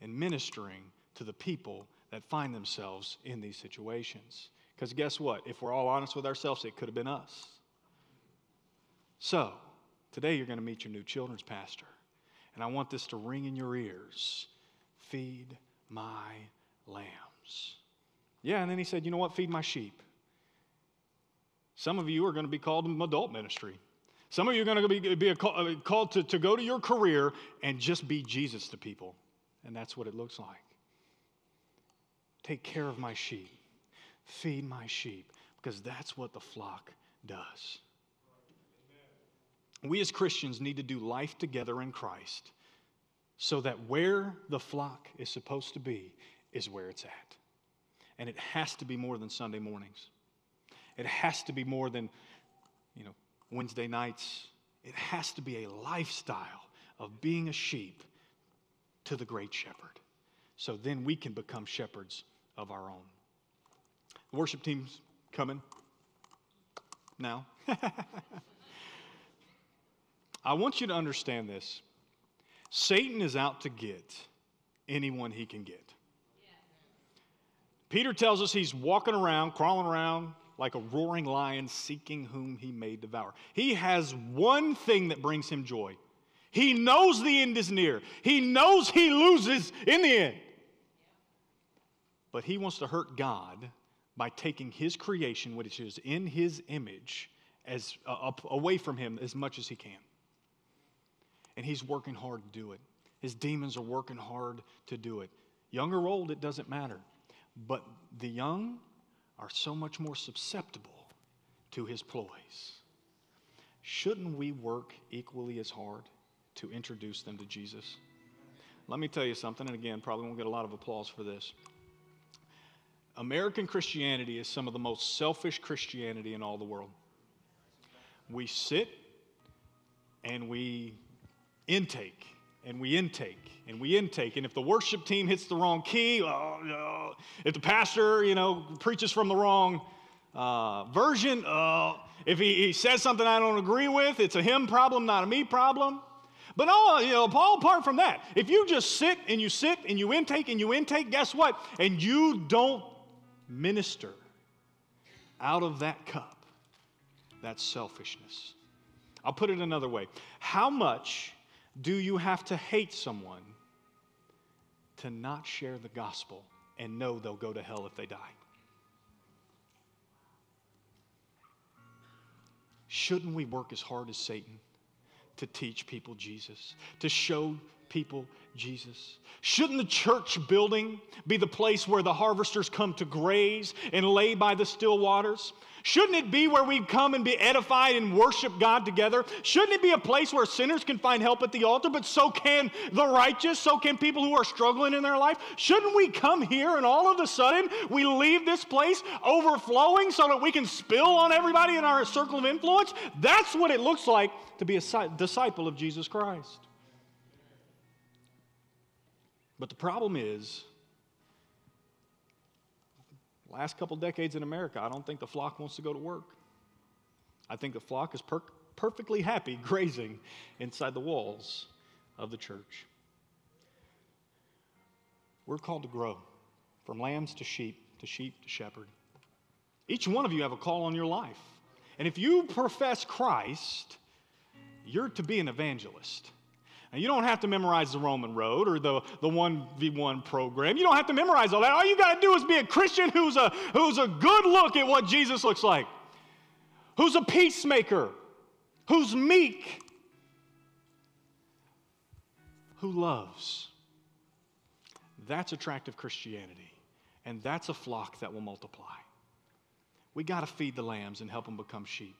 in ministering to the people that find themselves in these situations. Because guess what? If we're all honest with ourselves, it could have been us. So, today you're going to meet your new children's pastor. And I want this to ring in your ears feed my lambs. Yeah, and then he said, you know what? Feed my sheep. Some of you are going to be called to adult ministry. Some of you are going to be, be call, uh, called to, to go to your career and just be Jesus to people. And that's what it looks like. Take care of my sheep, feed my sheep, because that's what the flock does. We as Christians need to do life together in Christ so that where the flock is supposed to be is where it's at. And it has to be more than Sunday mornings. It has to be more than, you know, Wednesday nights. It has to be a lifestyle of being a sheep to the great shepherd. So then we can become shepherds of our own. The worship team's coming now. <laughs> I want you to understand this. Satan is out to get anyone he can get. Peter tells us he's walking around, crawling around, like a roaring lion seeking whom he may devour. He has one thing that brings him joy. He knows the end is near. He knows he loses in the end. But he wants to hurt God by taking his creation, which is in his image, as uh, away from him as much as he can. And he's working hard to do it. His demons are working hard to do it. Young or old, it doesn't matter. But the young are so much more susceptible to his ploys. Shouldn't we work equally as hard to introduce them to Jesus? Let me tell you something, and again, probably won't get a lot of applause for this. American Christianity is some of the most selfish Christianity in all the world. We sit and we intake and we intake and we intake. And if the worship team hits the wrong key, uh, if the pastor, you know, preaches from the wrong uh, version, uh, if he, he, says something I don't agree with, it's a him problem, not a me problem. But all, you know, all apart from that, if you just sit and you sit and you intake and you intake, guess what? And you don't minister out of that cup, that's selfishness. I'll put it another way. How much do you have to hate someone to not share the gospel and know they'll go to hell if they die? Shouldn't we work as hard as Satan to teach people Jesus, to show people Jesus? Shouldn't the church building be the place where the harvesters come to graze and lay by the still waters? Shouldn't it be where we come and be edified and worship God together? Shouldn't it be a place where sinners can find help at the altar, but so can the righteous, so can people who are struggling in their life? Shouldn't we come here and all of a sudden we leave this place overflowing so that we can spill on everybody in our circle of influence? That's what it looks like to be a disciple of Jesus Christ. But the problem is, last couple decades in America, I don't think the flock wants to go to work. I think the flock is per- perfectly happy <laughs> grazing inside the walls of the church. We're called to grow from lambs to sheep, to sheep to shepherd. Each one of you have a call on your life. And if you profess Christ, you're to be an evangelist. Now, you don't have to memorize the Roman road or the, the 1v1 program. You don't have to memorize all that. All you got to do is be a Christian who's a, who's a good look at what Jesus looks like, who's a peacemaker, who's meek, who loves. That's attractive Christianity. And that's a flock that will multiply. We got to feed the lambs and help them become sheep.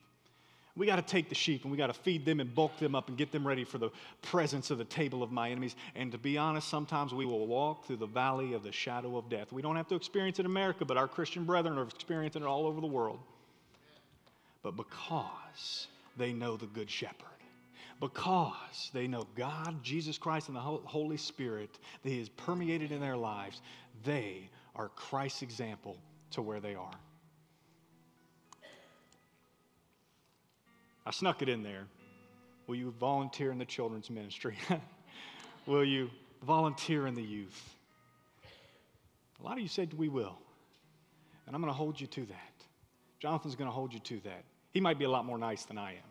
We got to take the sheep and we got to feed them and bulk them up and get them ready for the presence of the table of my enemies. And to be honest, sometimes we will walk through the valley of the shadow of death. We don't have to experience it in America, but our Christian brethren are experiencing it all over the world. But because they know the Good Shepherd, because they know God, Jesus Christ, and the Holy Spirit he that is permeated in their lives, they are Christ's example to where they are. I snuck it in there. Will you volunteer in the children's ministry? <laughs> will you volunteer in the youth? A lot of you said we will. And I'm going to hold you to that. Jonathan's going to hold you to that. He might be a lot more nice than I am.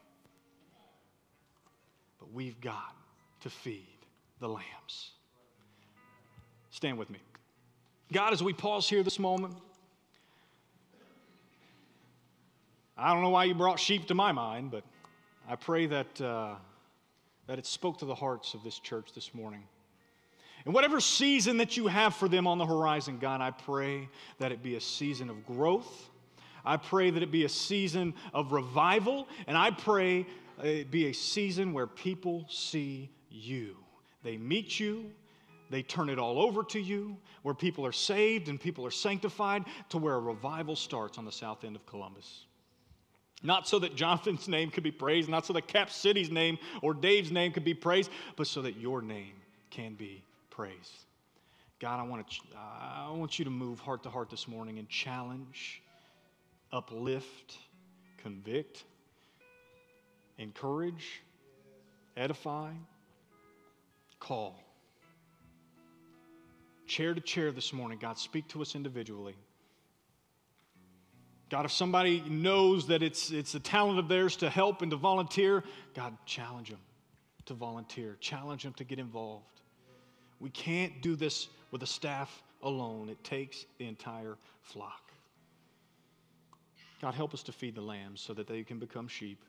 But we've got to feed the lambs. Stand with me. God, as we pause here this moment, I don't know why you brought sheep to my mind, but I pray that, uh, that it spoke to the hearts of this church this morning. And whatever season that you have for them on the horizon, God, I pray that it be a season of growth. I pray that it be a season of revival. And I pray it be a season where people see you. They meet you, they turn it all over to you, where people are saved and people are sanctified, to where a revival starts on the south end of Columbus. Not so that Jonathan's name could be praised, not so that Cap City's name or Dave's name could be praised, but so that your name can be praised. God, I want, to, I want you to move heart to heart this morning and challenge, uplift, convict, encourage, edify, call. Chair to chair this morning, God, speak to us individually. God, if somebody knows that it's, it's a talent of theirs to help and to volunteer, God, challenge them to volunteer, challenge them to get involved. We can't do this with a staff alone, it takes the entire flock. God, help us to feed the lambs so that they can become sheep.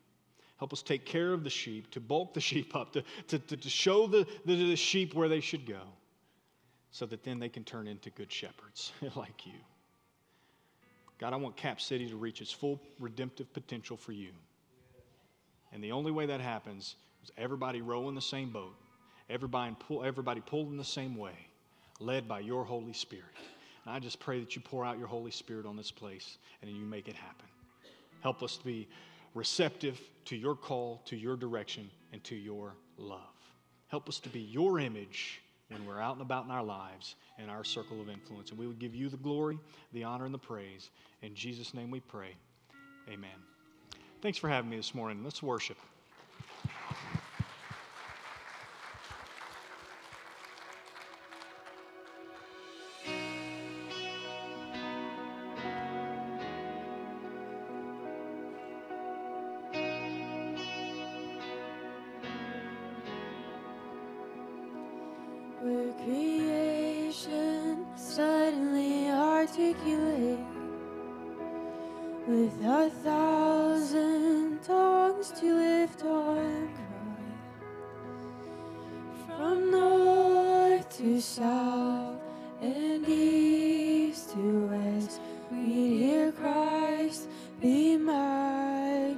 Help us take care of the sheep, to bulk the <laughs> sheep up, to, to, to, to show the, the, the sheep where they should go, so that then they can turn into good shepherds <laughs> like you. God, I want Cap City to reach its full redemptive potential for you. And the only way that happens is everybody row in the same boat, everybody, pull, everybody pulled in the same way, led by your Holy Spirit. And I just pray that you pour out your Holy Spirit on this place and you make it happen. Help us to be receptive to your call, to your direction, and to your love. Help us to be your image when we're out and about in our lives and our circle of influence. And we would give you the glory, the honor, and the praise. In Jesus' name we pray. Amen. Thanks for having me this morning. Let's worship. Where creation, suddenly articulate with a thousand tongues to lift our cry from north to south and east to west. We hear Christ be magnified.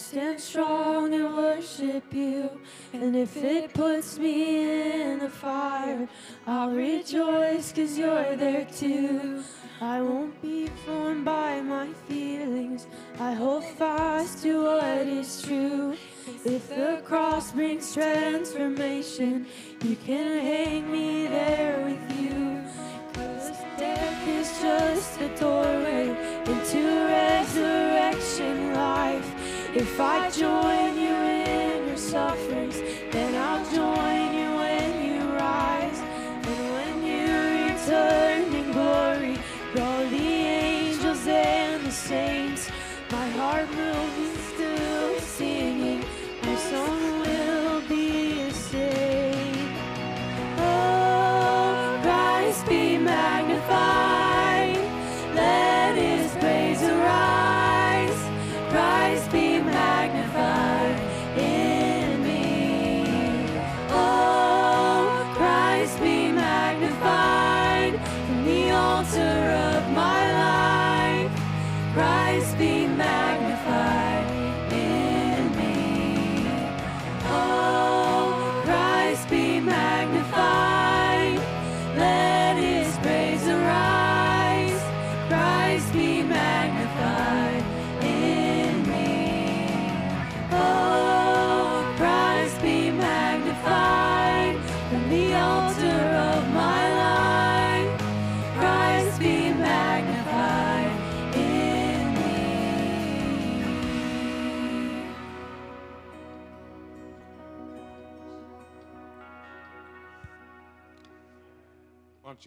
Stand strong and worship you. And if it puts me in the fire, I'll rejoice because you're there too. I won't be formed by my feelings. I hold fast to what is true. If the cross brings transformation, you can hang me there with you. Cause death is just a doorway into resurrection life. If I join you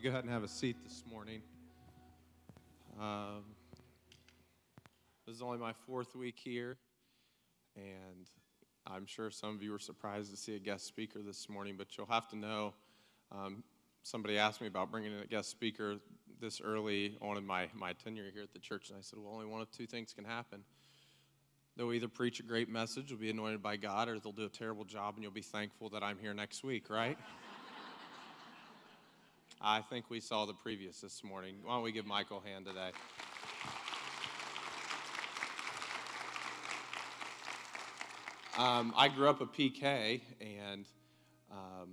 you go ahead and have a seat this morning? Um, this is only my fourth week here, and I'm sure some of you were surprised to see a guest speaker this morning, but you'll have to know. Um, somebody asked me about bringing in a guest speaker this early on in my, my tenure here at the church, and I said, well, only one of two things can happen. They'll either preach a great message, will be anointed by God, or they'll do a terrible job, and you'll be thankful that I'm here next week, right? <laughs> I think we saw the previous this morning. Why don't we give Michael a hand today? Um, I grew up a PK, and um,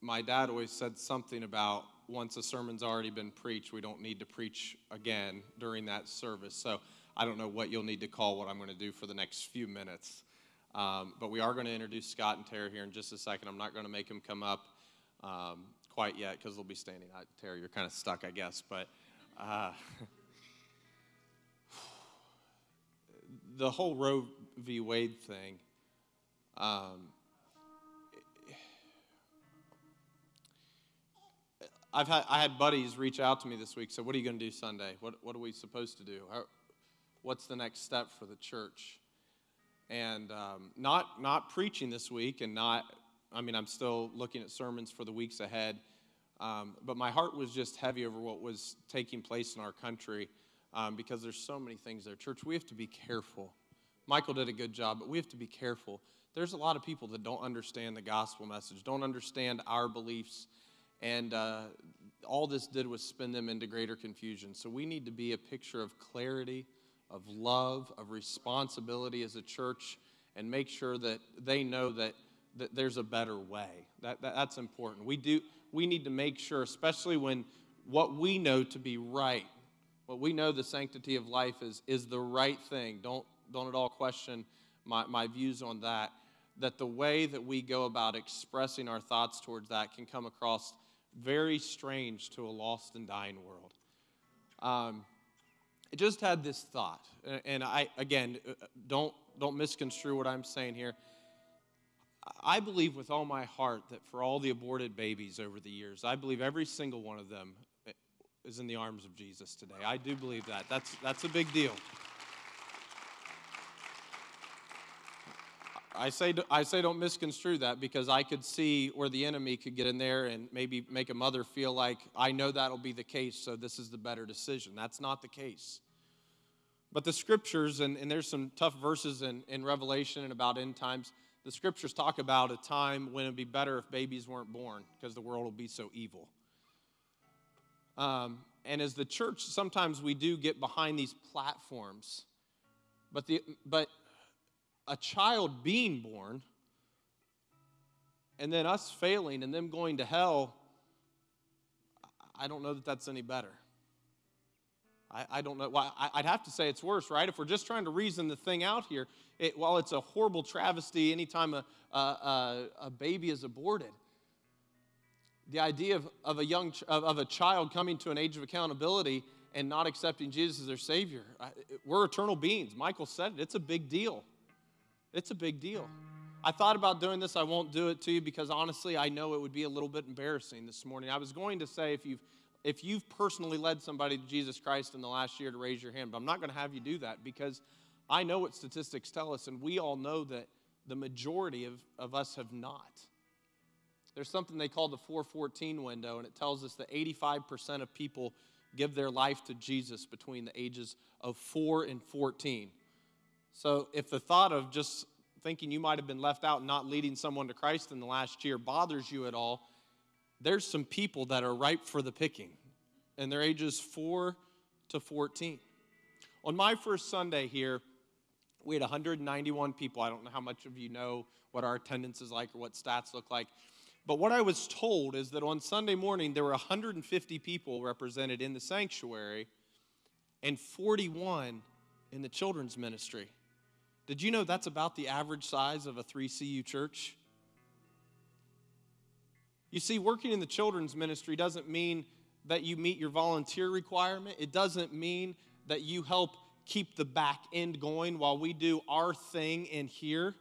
my dad always said something about once a sermon's already been preached, we don't need to preach again during that service. So I don't know what you'll need to call what I'm going to do for the next few minutes. Um, but we are going to introduce Scott and Tara here in just a second. I'm not going to make them come up um, quite yet because they'll be standing. Uh, Tara, you're kind of stuck, I guess. But uh, <sighs> the whole Roe v. Wade thing. Um, I've had I had buddies reach out to me this week. So, what are you going to do Sunday? What what are we supposed to do? How, what's the next step for the church? And um, not not preaching this week, and not. I mean, I'm still looking at sermons for the weeks ahead. Um, but my heart was just heavy over what was taking place in our country um, because there's so many things there. Church, we have to be careful. Michael did a good job, but we have to be careful. There's a lot of people that don't understand the gospel message, don't understand our beliefs, and uh, all this did was spin them into greater confusion. So we need to be a picture of clarity, of love, of responsibility as a church, and make sure that they know that that there's a better way. That, that, that's important. We, do, we need to make sure, especially when what we know to be right, what we know the sanctity of life is, is the right thing. Don't, don't at all question my, my views on that. That the way that we go about expressing our thoughts towards that can come across very strange to a lost and dying world. Um, I just had this thought, and I again uh, don't don't misconstrue what I'm saying here. I believe with all my heart that for all the aborted babies over the years, I believe every single one of them uh, is in the arms of Jesus today. I do believe that. That's that's a big deal. I say, I say don't misconstrue that because I could see where the enemy could get in there and maybe make a mother feel like, I know that'll be the case, so this is the better decision. That's not the case. But the scriptures, and, and there's some tough verses in, in Revelation and about end times, the scriptures talk about a time when it'd be better if babies weren't born because the world will be so evil. Um, and as the church, sometimes we do get behind these platforms, but, the, but a child being born and then us failing and them going to hell, I don't know that that's any better. I, I don't know. Well, I, would have to say it's worse, right? If we're just trying to reason the thing out here, it, while it's a horrible travesty anytime a, a, a baby is aborted, the idea of, of, a young, of, of a child coming to an age of accountability and not accepting Jesus as their Savior, we're eternal beings. Michael said it, it's a big deal. It's a big deal. I thought about doing this. I won't do it to you because honestly, I know it would be a little bit embarrassing this morning. I was going to say if you've if you've personally led somebody to Jesus Christ in the last year to raise your hand, but I'm not going to have you do that because I know what statistics tell us, and we all know that the majority of, of us have not. There's something they call the 414 window, and it tells us that 85% of people give their life to Jesus between the ages of 4 and 14. So if the thought of just thinking you might have been left out and not leading someone to Christ in the last year bothers you at all, there's some people that are ripe for the picking, and they're ages 4 to 14. On my first Sunday here, we had 191 people. I don't know how much of you know what our attendance is like or what stats look like. But what I was told is that on Sunday morning, there were 150 people represented in the sanctuary and 41 in the children's ministry. Did you know that's about the average size of a 3CU church? You see, working in the children's ministry doesn't mean that you meet your volunteer requirement. It doesn't mean that you help keep the back end going while we do our thing in here.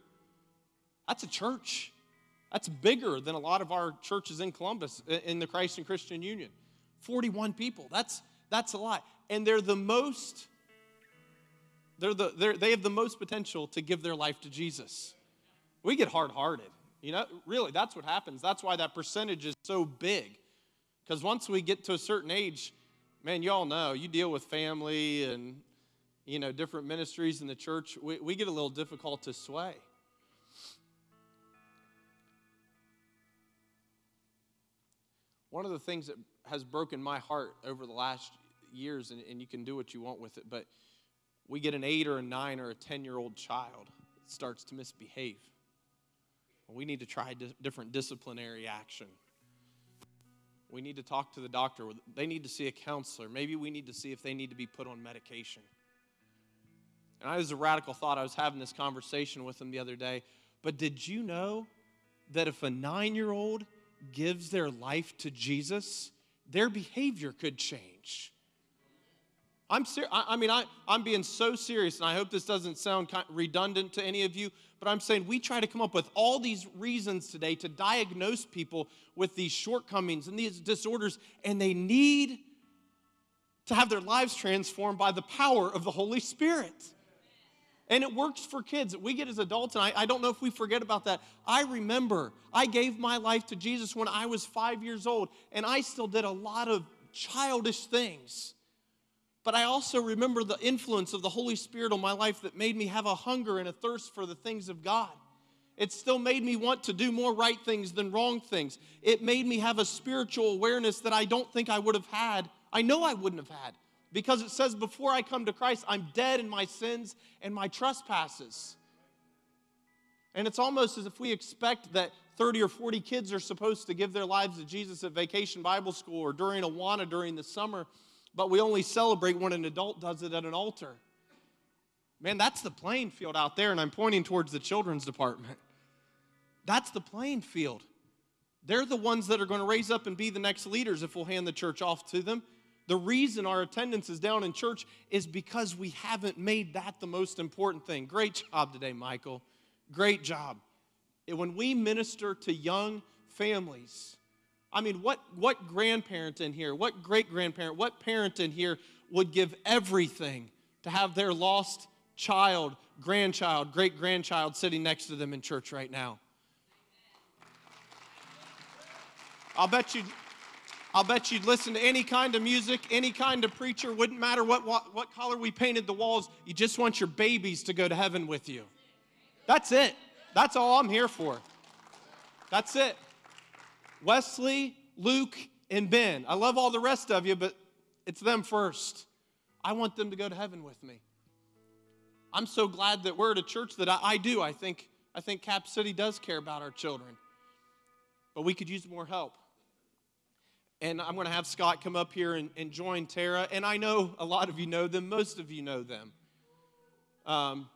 That's a church. That's bigger than a lot of our churches in Columbus, in the Christ and Christian Union. 41 people. That's, that's a lot. And they're the most they're the, they're, they have the most potential to give their life to Jesus. We get hard hearted. You know, really, that's what happens. That's why that percentage is so big. Because once we get to a certain age, man, you all know, you deal with family and, you know, different ministries in the church, we, we get a little difficult to sway. One of the things that has broken my heart over the last years, and, and you can do what you want with it, but we get an eight or a nine or a 10 year old child that starts to misbehave. We need to try different disciplinary action. We need to talk to the doctor. They need to see a counselor. Maybe we need to see if they need to be put on medication. And I was a radical thought. I was having this conversation with them the other day. But did you know that if a nine year old gives their life to Jesus, their behavior could change? I'm ser- I, I mean, I, I'm being so serious, and I hope this doesn't sound kind of redundant to any of you, but I'm saying we try to come up with all these reasons today to diagnose people with these shortcomings and these disorders, and they need to have their lives transformed by the power of the Holy Spirit. And it works for kids. We get as adults, and I, I, don't know if we forget about that. I remember I gave my life to Jesus when I was five years old, and I still did a lot of childish things. But I also remember the influence of the Holy Spirit on my life that made me have a hunger and a thirst for the things of God. It still made me want to do more right things than wrong things. It made me have a spiritual awareness that I don't think I would have had. I know I wouldn't have had because it says, Before I come to Christ, I'm dead in my sins and my trespasses. And it's almost as if we expect that 30 or 40 kids are supposed to give their lives to Jesus at vacation Bible school or during Awana during the summer, but we only celebrate when an adult does it at an altar. Man, that's the playing field out there, and I'm pointing towards the children's department. That's the playing field. They're the ones that are going to raise up and be the next leaders if we'll hand the church off to them. The reason our attendance is down in church is because we haven't made that the most important thing. Great job today, Michael. Great job. When we minister to young families, I mean, what, what grandparent in here, what great grandparent, what parent in here would give everything to have their lost child, grandchild, great grandchild sitting next to them in church right now? I'll bet you I'll bet you'd listen to any kind of music, any kind of preacher, wouldn't matter what, what, what color we painted the walls, you just want your babies to go to heaven with you. That's it. That's all I'm here for. That's it. Wesley, Luke, and Ben. I love all the rest of you, but it's them first. I want them to go to heaven with me. I'm so glad that we're at a church that I, I do. I think, I think Cap City does care about our children, but we could use more help. And I'm going to have Scott come up here and, and, join Tara. And I know a lot of you know them, most of you know them. Um,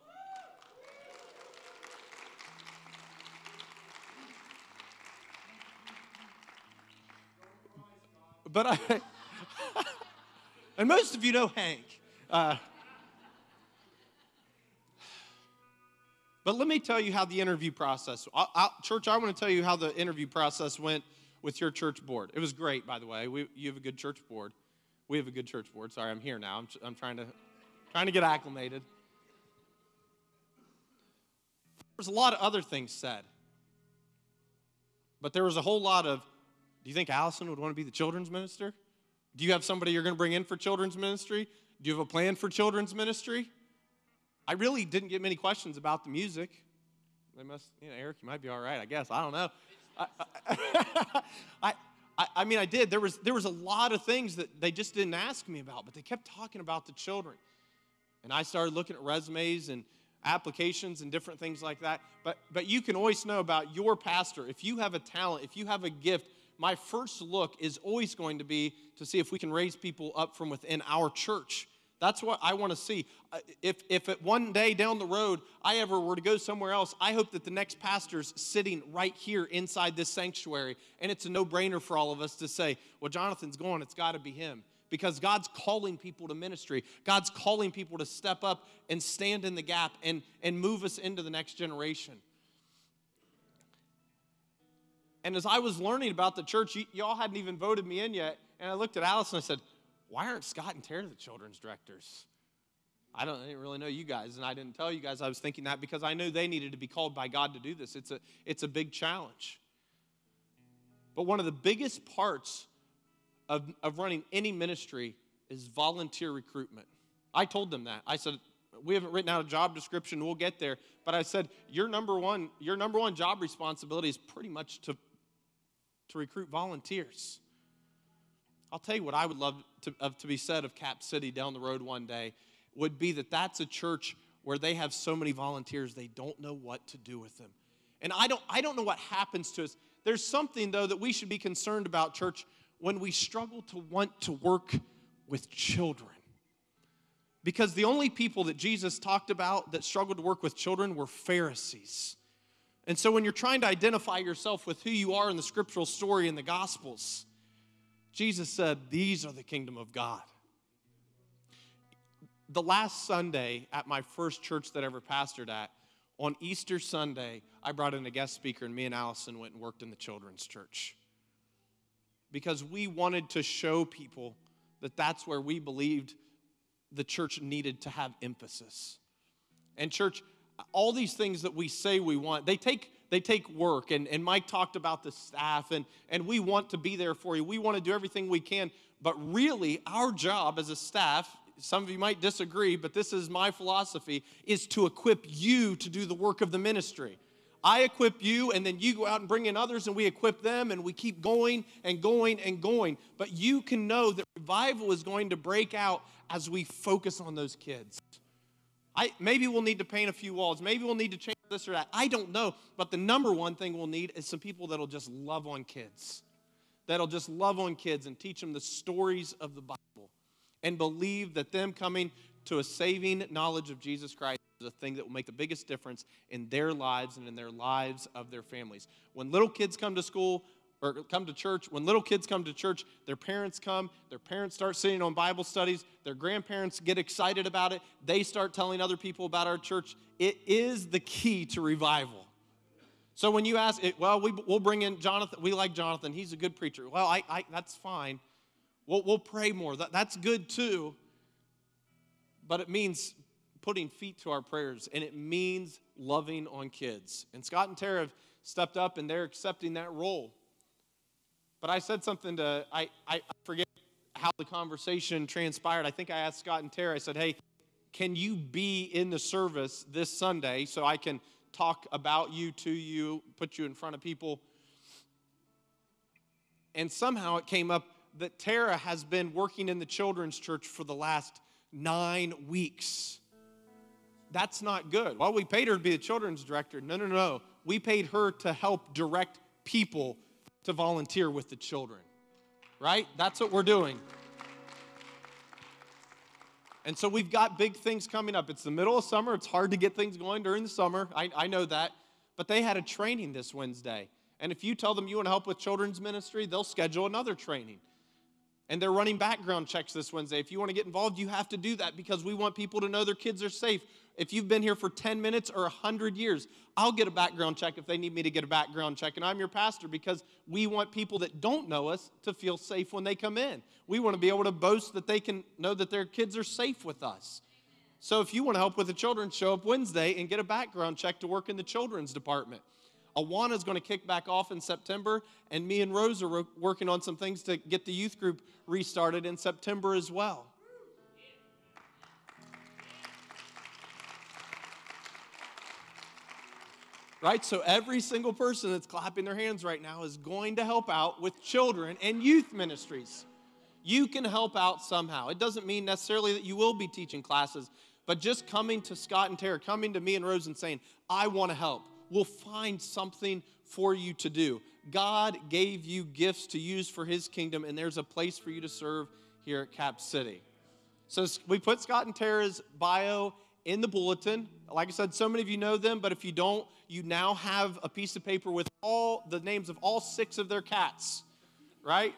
but I, <laughs> and most of you know Hank. Uh, but let me tell you how the interview process, I, I, church, I want to tell you how the interview process went with your church board. It was great, by the way. We, you have a good church board. We have a good church board. Sorry, I'm here now. I'm, I'm trying to trying to get acclimated. There's a lot of other things said, but there was a whole lot of. Do you think Allison would want to be the children's minister? Do you have somebody you're going to bring in for children's ministry? Do you have a plan for children's ministry? I really didn't get many questions about the music. They must, you know, Eric, you might be all right, I guess. I don't know. <laughs> I, I, I mean, I did. There was, there was a lot of things that they just didn't ask me about, but they kept talking about the children. And I started looking at resumes and applications and different things like that. But, but you can always know about your pastor. If you have a talent, if you have a gift, my first look is always going to be to see if we can raise people up from within our church. That's what I want to see. Uh, if, if at one day down the road I ever were to go somewhere else, I hope that the next pastor's sitting right here inside this sanctuary. And it's a no brainer for all of us to say, well, Jonathan's gone, it's got to be him. Because God's calling people to ministry. God's calling people to step up and stand in the gap and, and move us into the next generation. And as I was learning about the church, y- y'all hadn't even voted me in yet. And I looked at Alice and I said, why aren't Scott and Tara the children's directors? I, don't, I didn't really know you guys, and I didn't tell you guys I was thinking that because I knew they needed to be called by God to do this. It's a, it's a big challenge. But one of the biggest parts of, of running any ministry is volunteer recruitment. I told them that. I said, we haven't written out a job description, we'll get there. But I said, your number one, your number one job responsibility is pretty much to, to recruit volunteers. I'll tell you what I would love to, to be said of Cap City down the road one day would be that that's a church where they have so many volunteers they don't know what to do with them. And I don't, I don't know what happens to us. There's something, though, that we should be concerned about, church, when we struggle to want to work with children. Because the only people that Jesus talked about that struggled to work with children were Pharisees. And so when you're trying to identify yourself with who you are in the scriptural story in the Gospels, Jesus said, These are the kingdom of God. The last Sunday at my first church that I ever pastored at, on Easter Sunday, I brought in a guest speaker, and me and Allison went and worked in the children's church. Because we wanted to show people that that's where we believed the church needed to have emphasis. And, church, all these things that we say we want, they take they take work. And, and Mike talked about the staff, and, and we want to be there for you. We want to do everything we can. But really, our job as a staff, some of you might disagree, but this is my philosophy, is to equip you to do the work of the ministry. I equip you, and then you go out and bring in others, and we equip them, and we keep going and going and going. But you can know that revival is going to break out as we focus on those kids. I, maybe we'll need to paint a few walls. Maybe we'll need to change this or that. I don't know. But the number one thing we'll need is some people that'll just love on kids, that'll just love on kids and teach them the stories of the Bible and believe that them coming to a saving knowledge of Jesus Christ is the thing that will make the biggest difference in their lives and in their lives of their families. When little kids come to school, or come to church, when little kids come to church, their parents come, their parents start sitting on Bible studies, their grandparents get excited about it, they start telling other people about our church. It is the key to revival. So when you ask, it, well, we, we'll bring in Jonathan, we like Jonathan, he's a good preacher. Well, I, I, that's fine. We'll, we'll pray more. That, that's good too. But it means putting feet to our prayers, and it means loving on kids. And Scott and Tara have stepped up, and they're accepting that role. But I said something to, I, I forget how the conversation transpired. I think I asked Scott and Tara, I said, hey, can you be in the service this Sunday so I can talk about you to you, put you in front of people? And somehow it came up that Tara has been working in the children's church for the last nine weeks. That's not good. Well, we paid her to be the children's director. No, no, no. We paid her to help direct people to volunteer with the children, right? That's what we're doing. And so we've got big things coming up. It's the middle of summer. It's hard to get things going during the summer. I, I know that. But they had a training this Wednesday. And if you tell them you want to help with children's ministry, they'll schedule another training. And they're running background checks this Wednesday. If you want to get involved, you have to do that because we want people to know their kids are safe. If you've been here for 10 minutes or 100 years, I'll get a background check if they need me to get a background check. And I'm your pastor because we want people that don't know us to feel safe when they come in. We want to be able to boast that they can know that their kids are safe with us. So if you want to help with the children, show up Wednesday and get a background check to work in the children's department. Awana is going to kick back off in September, and me and Rose are working on some things to get the youth group restarted in September as well. Right? So every single person that's clapping their hands right now is going to help out with children and youth ministries. You can help out somehow. It doesn't mean necessarily that you will be teaching classes, but just coming to Scott and Tara, coming to me and Rose and saying, I want to help will find something for you to do. God gave you gifts to use for His kingdom, and there's a place for you to serve here at Cap City. So we put Scott and Tara's bio in the bulletin. Like I said, so many of you know them, but if you don't, you now have a piece of paper with all the names of all six of their cats, right?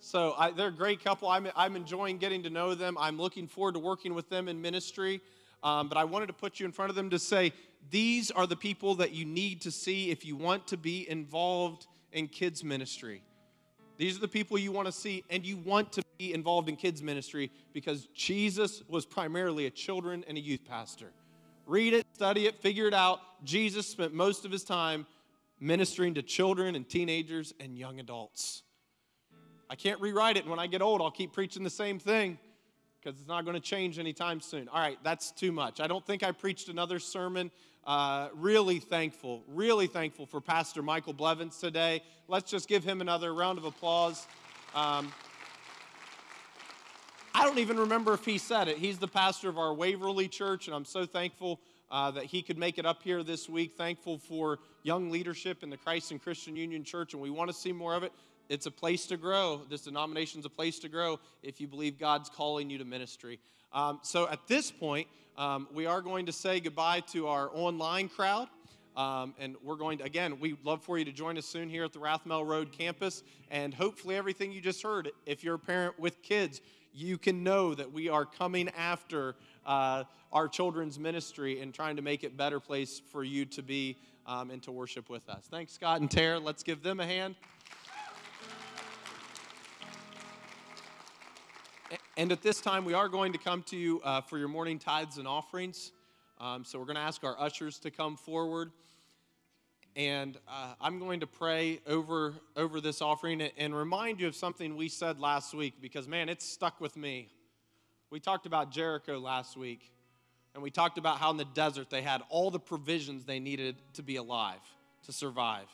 So I, they're a great couple. I'm, I'm enjoying getting to know them. I'm looking forward to working with them in ministry. Um, but I wanted to put you in front of them to say, these are the people that you need to see if you want to be involved in kids' ministry. These are the people you want to see, and you want to be involved in kids' ministry because Jesus was primarily a children and a youth pastor. Read it, study it, figure it out. Jesus spent most of his time ministering to children and teenagers and young adults. I can't rewrite it. And when I get old, I'll keep preaching the same thing because it's not going to change anytime soon. All right, that's too much. I don't think I preached another sermon. Uh, really thankful, really thankful for Pastor Michael Blevins today. Let's just give him another round of applause. Um, I don't even remember if he said it. He's the pastor of our Waverly Church, and I'm so thankful uh, that he could make it up here this week. Thankful for young leadership in the Christ and Christian Union Church, and we want to see more of it it's a place to grow. This denomination's a place to grow if you believe God's calling you to ministry. Um, so at this point, um, we are going to say goodbye to our online crowd. Um, and we're going to, again, we'd love for you to join us soon here at the Rathmell Road campus. And hopefully, everything you just heard, if you're a parent with kids, you can know that we are coming after uh, our children's ministry and trying to make it a better place for you to be um, and to worship with us. Thanks, Scott and Tara. Let's give them a hand. And at this time, we are going to come to you uh, for your morning tithes and offerings. Um, so we're going to ask our ushers to come forward. And uh, I'm going to pray over, over this offering and remind you of something we said last week because, man, it's stuck with me. We talked about Jericho last week, and we talked about how in the desert they had all the provisions they needed to be alive, to survive.